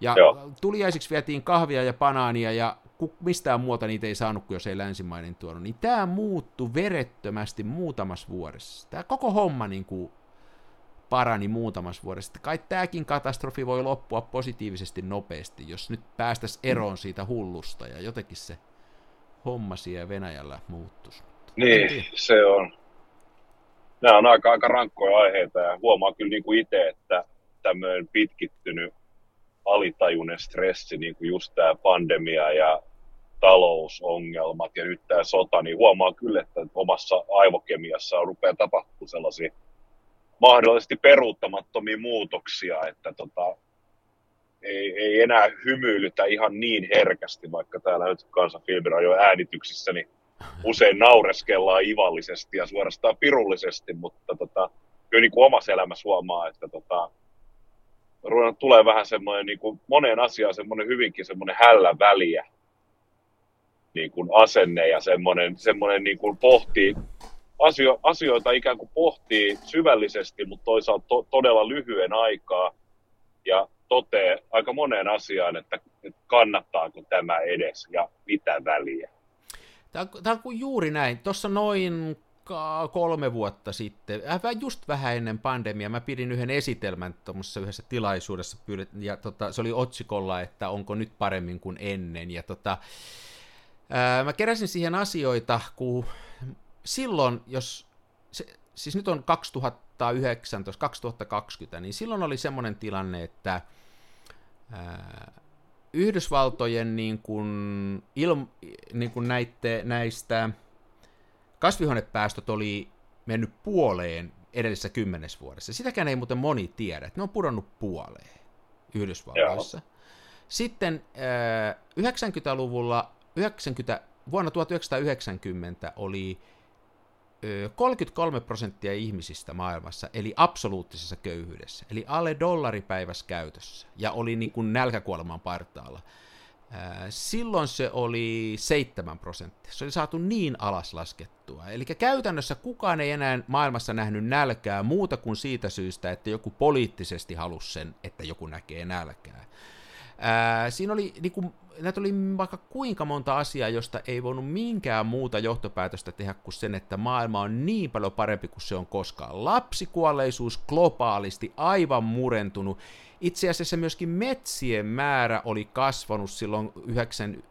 Ja Joo. tuliaisiksi vietiin kahvia ja banaania ja mistään muuta niitä ei saanut, jos ei länsimainen tuonut. Niin tämä muuttui verettömästi muutamassa vuodessa. Tämä koko homma niin kuin parani muutamassa vuodessa. Kai tämäkin katastrofi voi loppua positiivisesti nopeasti, jos nyt päästäisiin eroon siitä hullusta ja jotenkin se homma siellä Venäjällä muuttuisi. Niin, se on. Nämä on aika, aika rankkoja aiheita ja huomaa kyllä niin kuin itse, että tämmöinen pitkittynyt alitajuinen stressi, niin kuin just tämä pandemia ja talousongelmat ja nyt tämä sota, niin huomaa kyllä, että omassa aivokemiassa rupeaa tapahtuu sellaisia mahdollisesti peruuttamattomia muutoksia, että tota, ei, ei enää hymyilytä ihan niin herkästi, vaikka täällä nyt kansan jo äänityksissä, niin usein naureskellaan ivallisesti ja suorastaan pirullisesti, mutta tota, kyllä niin kuin omassa elämässä huomaa, että tota, tulee vähän semmoinen niin kuin moneen asiaan semmoinen hyvinkin semmoinen hällä väliä niin kuin asenne ja semmoinen, semmoinen niin kuin pohtii asio, asioita ikään kuin pohtii syvällisesti, mutta toisaalta to, todella lyhyen aikaa. Ja toteaa aika moneen asiaan, että, kannattaako tämä edes ja mitä väliä. Tämä on, tämä on juuri näin. Tuossa noin kolme vuotta sitten, äh, just vähän ennen pandemiaa, mä pidin yhden esitelmän tuommoisessa yhdessä tilaisuudessa, ja tota, se oli otsikolla, että onko nyt paremmin kuin ennen, ja tota, ää, mä keräsin siihen asioita, kun silloin, jos, se, siis nyt on 2019, 2020, niin silloin oli semmoinen tilanne, että ää, Yhdysvaltojen niin kuin, ilm, niin kuin näitte, näistä kasvihuonepäästöt oli mennyt puoleen edellisessä kymmenes vuodessa. Sitäkään ei muuten moni tiedä, että ne on pudonnut puoleen Yhdysvalloissa. Joo. Sitten äh, 90-luvulla, 90, vuonna 1990 oli 33 prosenttia ihmisistä maailmassa eli absoluuttisessa köyhyydessä, eli alle dollaripäivässä käytössä, ja oli niin kuin nälkäkuoleman partaalla. Silloin se oli 7 prosenttia. Se oli saatu niin alas laskettua. Eli käytännössä kukaan ei enää maailmassa nähnyt nälkää muuta kuin siitä syystä, että joku poliittisesti halusi sen, että joku näkee nälkää. Ää, siinä oli, niin kuin, näitä oli vaikka kuinka monta asiaa, josta ei voinut minkään muuta johtopäätöstä tehdä kuin sen, että maailma on niin paljon parempi kuin se on koskaan. Lapsikuolleisuus globaalisti aivan murentunut. Itse asiassa myöskin metsien määrä oli kasvanut silloin 9,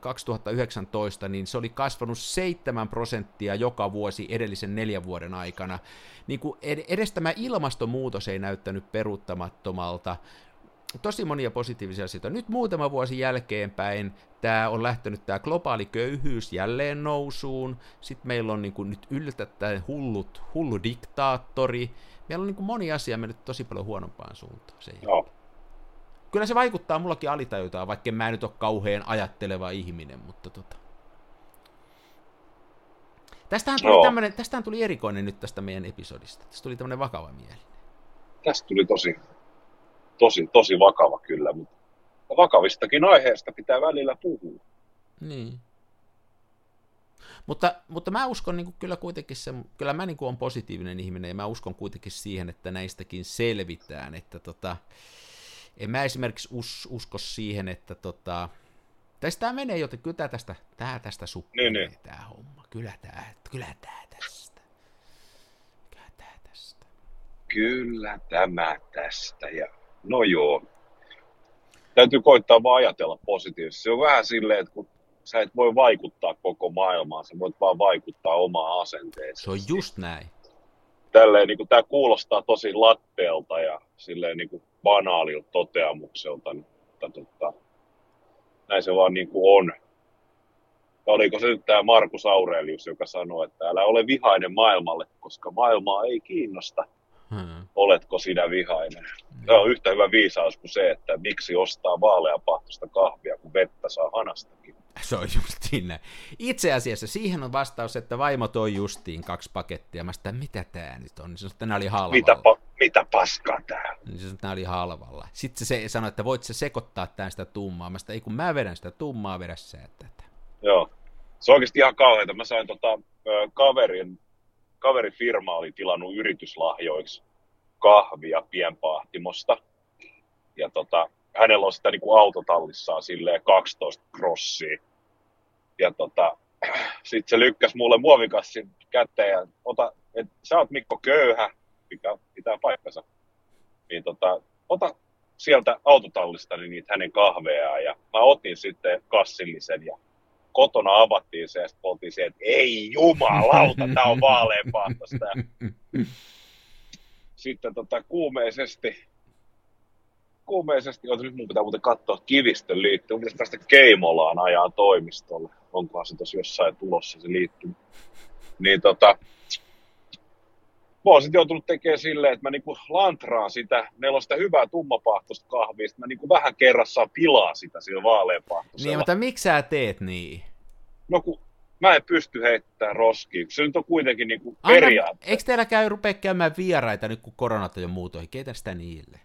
2019, niin se oli kasvanut 7 prosenttia joka vuosi edellisen neljän vuoden aikana. Niin kuin edes tämä ilmastonmuutos ei näyttänyt peruuttamattomalta tosi monia positiivisia asioita. Nyt muutama vuosi jälkeenpäin tämä on lähtenyt tämä globaali köyhyys jälleen nousuun. Sitten meillä on niin kuin nyt yllättäen hullut, hullu diktaattori. Meillä on niin kuin moni asia mennyt tosi paljon huonompaan suuntaan. Se Joo. Kyllä se vaikuttaa mullakin alitajutaan, vaikka mä nyt ole kauhean ajatteleva ihminen, mutta tota. Tästähän tuli, tämmönen, tästähän tuli erikoinen nyt tästä meidän episodista. Tästä tuli tämmöinen vakava mieli. Tästä tuli tosi tosi, tosi vakava kyllä, mutta vakavistakin aiheesta pitää välillä puhua. Niin. Mutta, mutta mä uskon niin kyllä kuitenkin se, kyllä mä niin on positiivinen ihminen ja mä uskon kuitenkin siihen, että näistäkin selvitään, että tota, en mä esimerkiksi us, usko siihen, että tota, tästä tämä menee joten kyllä tää tästä, tää tästä suppaa, niin, niin. tämä homma, kyllä tää, kyllä tää tästä, kyllä tää tästä. Kyllä tämä tästä ja no joo. Täytyy koittaa vaan ajatella positiivisesti. Se on vähän silleen, että kun sä et voi vaikuttaa koko maailmaan, sä voit vaan vaikuttaa omaan asenteeseen. Se on just näin. Tälleen, niin tämä kuulostaa tosi latteelta ja silleen niin kuin banaalilta toteamukselta, mutta tota, näin se vaan niin kuin on. oliko se nyt tämä Markus Aurelius, joka sanoi, että älä ole vihainen maailmalle, koska maailmaa ei kiinnosta. Oletko sinä vihainen? Se on yhtä hyvä viisaus kuin se, että miksi ostaa vaaleapahtoista kahvia, kun vettä saa hanastakin. Se on just sinne. Itse asiassa siihen on vastaus, että vaimo toi justiin kaksi pakettia. Mä sitä, mitä tää nyt on? Niin sanoi, että nämä oli halvalla. Mitä, pa- mitä paskaa tää? Niin se sanoi, että nämä oli halvalla. Sitten se sanoi, että voit se sekoittaa tämän sitä tummaa. Mä sitä, ei kun mä vedän sitä tummaa, vedä sä tätä. Joo. Se on oikeasti ihan kauheita. Mä sain tota, kaverin kaverifirma oli tilannut yrityslahjoiksi kahvia pienpahtimosta. Ja tota, hänellä on sitä niin kuin autotallissaan silleen 12 crossia. Ja tota, sitten se lykkäsi mulle muovikassin käteen ja ota, et, sä oot Mikko köyhä, mikä pitää paikkansa. Niin tota, ota sieltä autotallista niin niitä hänen kahveja ja mä otin sitten kassillisen ja kotona avattiin se ja sitten oltiin se, että ei jumalauta, tää on vaaleanpahtoista. Sitten tota, kuumeisesti, kuumeisesti, oota nyt mun pitää muuten katsoa kivistön liittyy, mutta tästä Keimolaan ajaa toimistolle, onkohan se tosi jossain tulossa se liittyy. Niin tota, mä oon sitten joutunut tekemään silleen, että mä niinku lantraan sitä, meillä on sitä hyvää tummapahtoista kahvia, mä niinku vähän kerrassaan pilaa sitä sillä vaaleanpahtoisella. Niin, mutta miksi sä teet niin? No kun mä en pysty heittämään roskiin, se nyt on kuitenkin niin kuin periaate. Eikö teillä käy rupea käymään vieraita nyt, kun koronat on jo muutoin? Keitä sitä niille?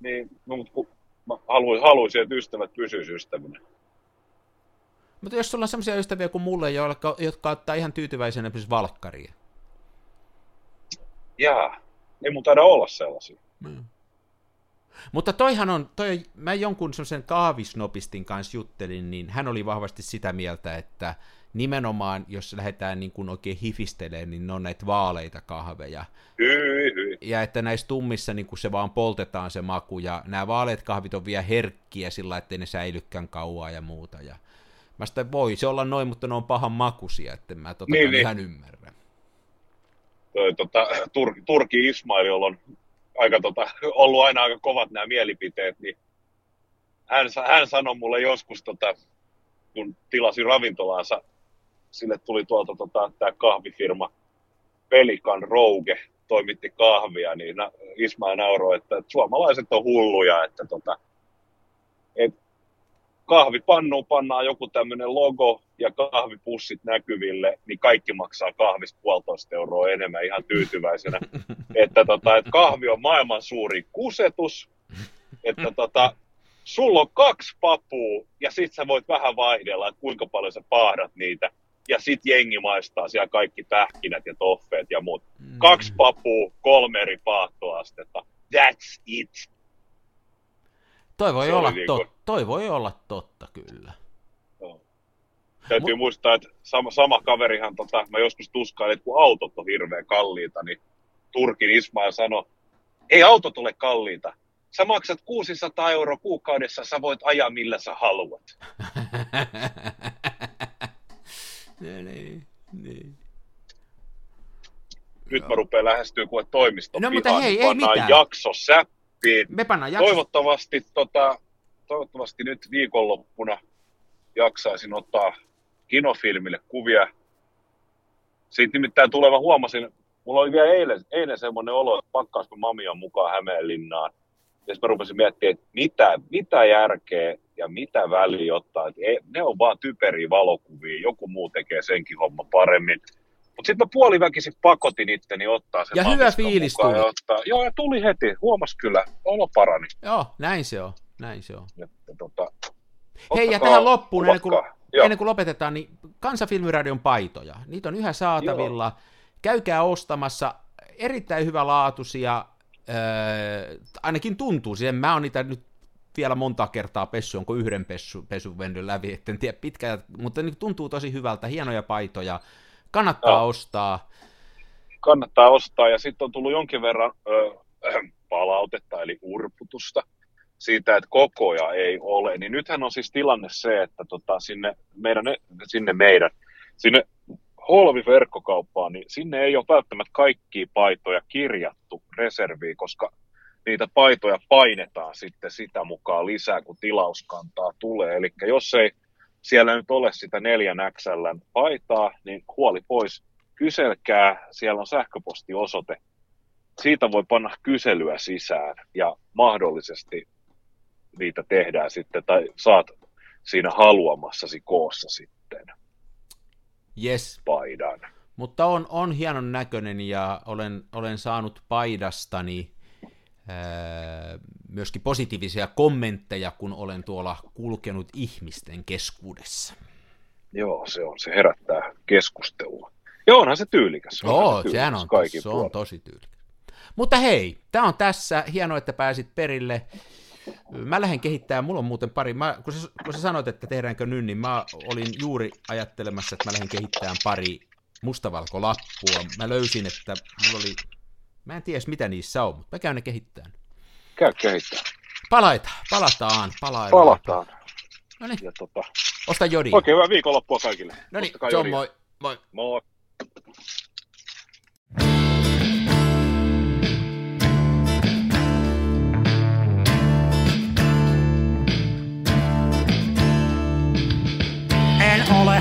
Niin, no, mutta kun mä haluaisin, haluaisin, että ystävät pysyisivät ystävinä. Mutta jos sulla on sellaisia ystäviä kuin mulle, jotka, jotka ottaa ihan tyytyväisenä esimerkiksi valkkaria. Jaa, ei mun taida olla sellaisia. Hmm. Mutta toihan on, toi, mä jonkun semmoisen kaavisnopistin kanssa juttelin, niin hän oli vahvasti sitä mieltä, että nimenomaan, jos lähdetään niin kuin oikein hifistelemään, niin ne on näitä vaaleita kahveja. Ja että näissä tummissa niin kuin se vaan poltetaan se maku, ja nämä vaaleat kahvit on vielä herkkiä sillä, ettei ne säilykään kauaa ja muuta. Ja mä sitä voi se olla noin, mutta ne on pahan makuisia, että mä tota Niin, niin, niin. ihan ymmärrän. Toi, tota, Tur, Turki Ismail, jolla on aika, tota, ollut aina aika kovat nämä mielipiteet, niin hän, hän sanoi mulle joskus, tota, kun tilasi ravintolaansa, sille tuli tuolta tota, tämä kahvifirma Pelikan Rouge, toimitti kahvia, niin na, Ismail nauroi, että suomalaiset on hulluja, että tota, et kahvipannuun pannaan joku tämmöinen logo ja kahvipussit näkyville, niin kaikki maksaa kahvista puolitoista euroa enemmän ihan tyytyväisenä. että, tota, että kahvi on maailman suuri kusetus, että tota, sulla on kaksi papua ja sit sä voit vähän vaihdella, että kuinka paljon sä paahdat niitä. Ja sit jengi maistaa siellä kaikki pähkinät ja toffeet ja muut. Kaksi papua, kolme eri paahtoastetta. That's it. Toi voi, Se olla oli niinku- tot, toi voi olla totta kyllä. Täytyy muistaa, että sama, sama kaverihan, tota, mä joskus tuskailin, että kun autot on hirveän kalliita, niin Turkin Ismail sanoi, ei autot ole kalliita. Sä maksat 600 euroa kuukaudessa, sä voit ajaa millä sä haluat. niin, niin, niin. Nyt mä rupean lähestyä kuin toimisto No, mutta hei, ei pannaan mitään. jakso säppiin. Me pannaan jakso... Toivottavasti, tota, toivottavasti nyt viikonloppuna jaksaisin ottaa kinofilmille kuvia. Siitä nimittäin tuleva huomasin, mulla oli vielä eilen, eilen semmoinen olo, että pakkaisiko mamia mukaan Hämeenlinnaan. Ja sitten mä rupesin miettimään, että mitä, mitä järkeä ja mitä väliä ottaa. Että ei, ne on vaan typeriä valokuvia, joku muu tekee senkin homma paremmin. Mutta sitten mä puoliväkisin pakotin itteni ottaa sen Ja hyvä fiilis tuli. Ja ottaa. Joo, ja tuli heti. Huomas kyllä. Olo parani. Joo, näin se on, näin se on. Että, tota, Hei, ja tähän loppuun, ennen kuin. Joo. ennen kuin lopetetaan, niin Kansafilmiradion paitoja, niitä on yhä saatavilla. Käykää ostamassa, erittäin hyvälaatuisia, äh, ainakin tuntuu siihen, mä oon niitä nyt vielä monta kertaa pessu, onko yhden pessu, pesun mennyt läpi, etten tiedä pitkään, mutta niin tuntuu tosi hyvältä, hienoja paitoja, kannattaa Joo. ostaa. kannattaa ostaa. Ja sitten on tullut jonkin verran ö, palautetta, eli urputusta siitä, että kokoja ei ole. Niin nythän on siis tilanne se, että tota, sinne, meidän, sinne meidän, sinne Holvi-verkkokauppaan, niin sinne ei ole välttämättä kaikkia paitoja kirjattu reserviin, koska niitä paitoja painetaan sitten sitä mukaan lisää, kun tilauskantaa tulee. Eli jos ei siellä nyt ole sitä neljän XL paitaa, niin huoli pois kyselkää, siellä on sähköpostiosoite. Siitä voi panna kyselyä sisään ja mahdollisesti niitä tehdään sitten, tai saat siinä haluamassasi koossa sitten Yes, paidan. mutta on, on hienon näköinen ja olen, olen saanut paidastani ää, myöskin positiivisia kommentteja, kun olen tuolla kulkenut ihmisten keskuudessa. Joo, se on, se herättää keskustelua. Joo, onhan se tyylikäs. onhan Joo, tyylikäs sehän on, se on tosi tyylikäs. Mutta hei, tämä on tässä. Hienoa, että pääsit perille. Mä lähden kehittämään, mulla on muuten pari, mä, kun, sä, kun sä sanoit, että tehdäänkö nyt, niin mä olin juuri ajattelemassa, että mä lähden kehittämään pari mustavalkolappua. Mä löysin, että mulla oli, mä en tiedä mitä niissä on, mutta mä käyn ne kehittämään. Käy kehittämään. Palaita, palataan, palaillaan. Palataan. No niin, tota, osta jodi. oikein hyvää viikonloppua kaikille. No niin, Ostakaa se on jodia. moi. moi. Moi.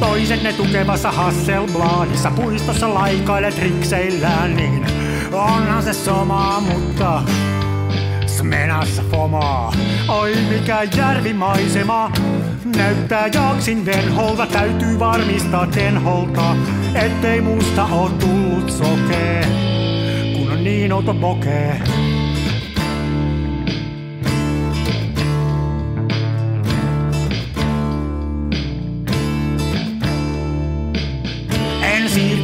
Toiset ne tukevassa Hasselbladissa puistossa laikailet rikseillään, niin onhan se sama, mutta Smenassa fomaa, oi mikä järvimaisema. Näyttää jaksin venholta, täytyy varmistaa tenholta, ettei musta oo tullut sokee, kun on niin outo bokee.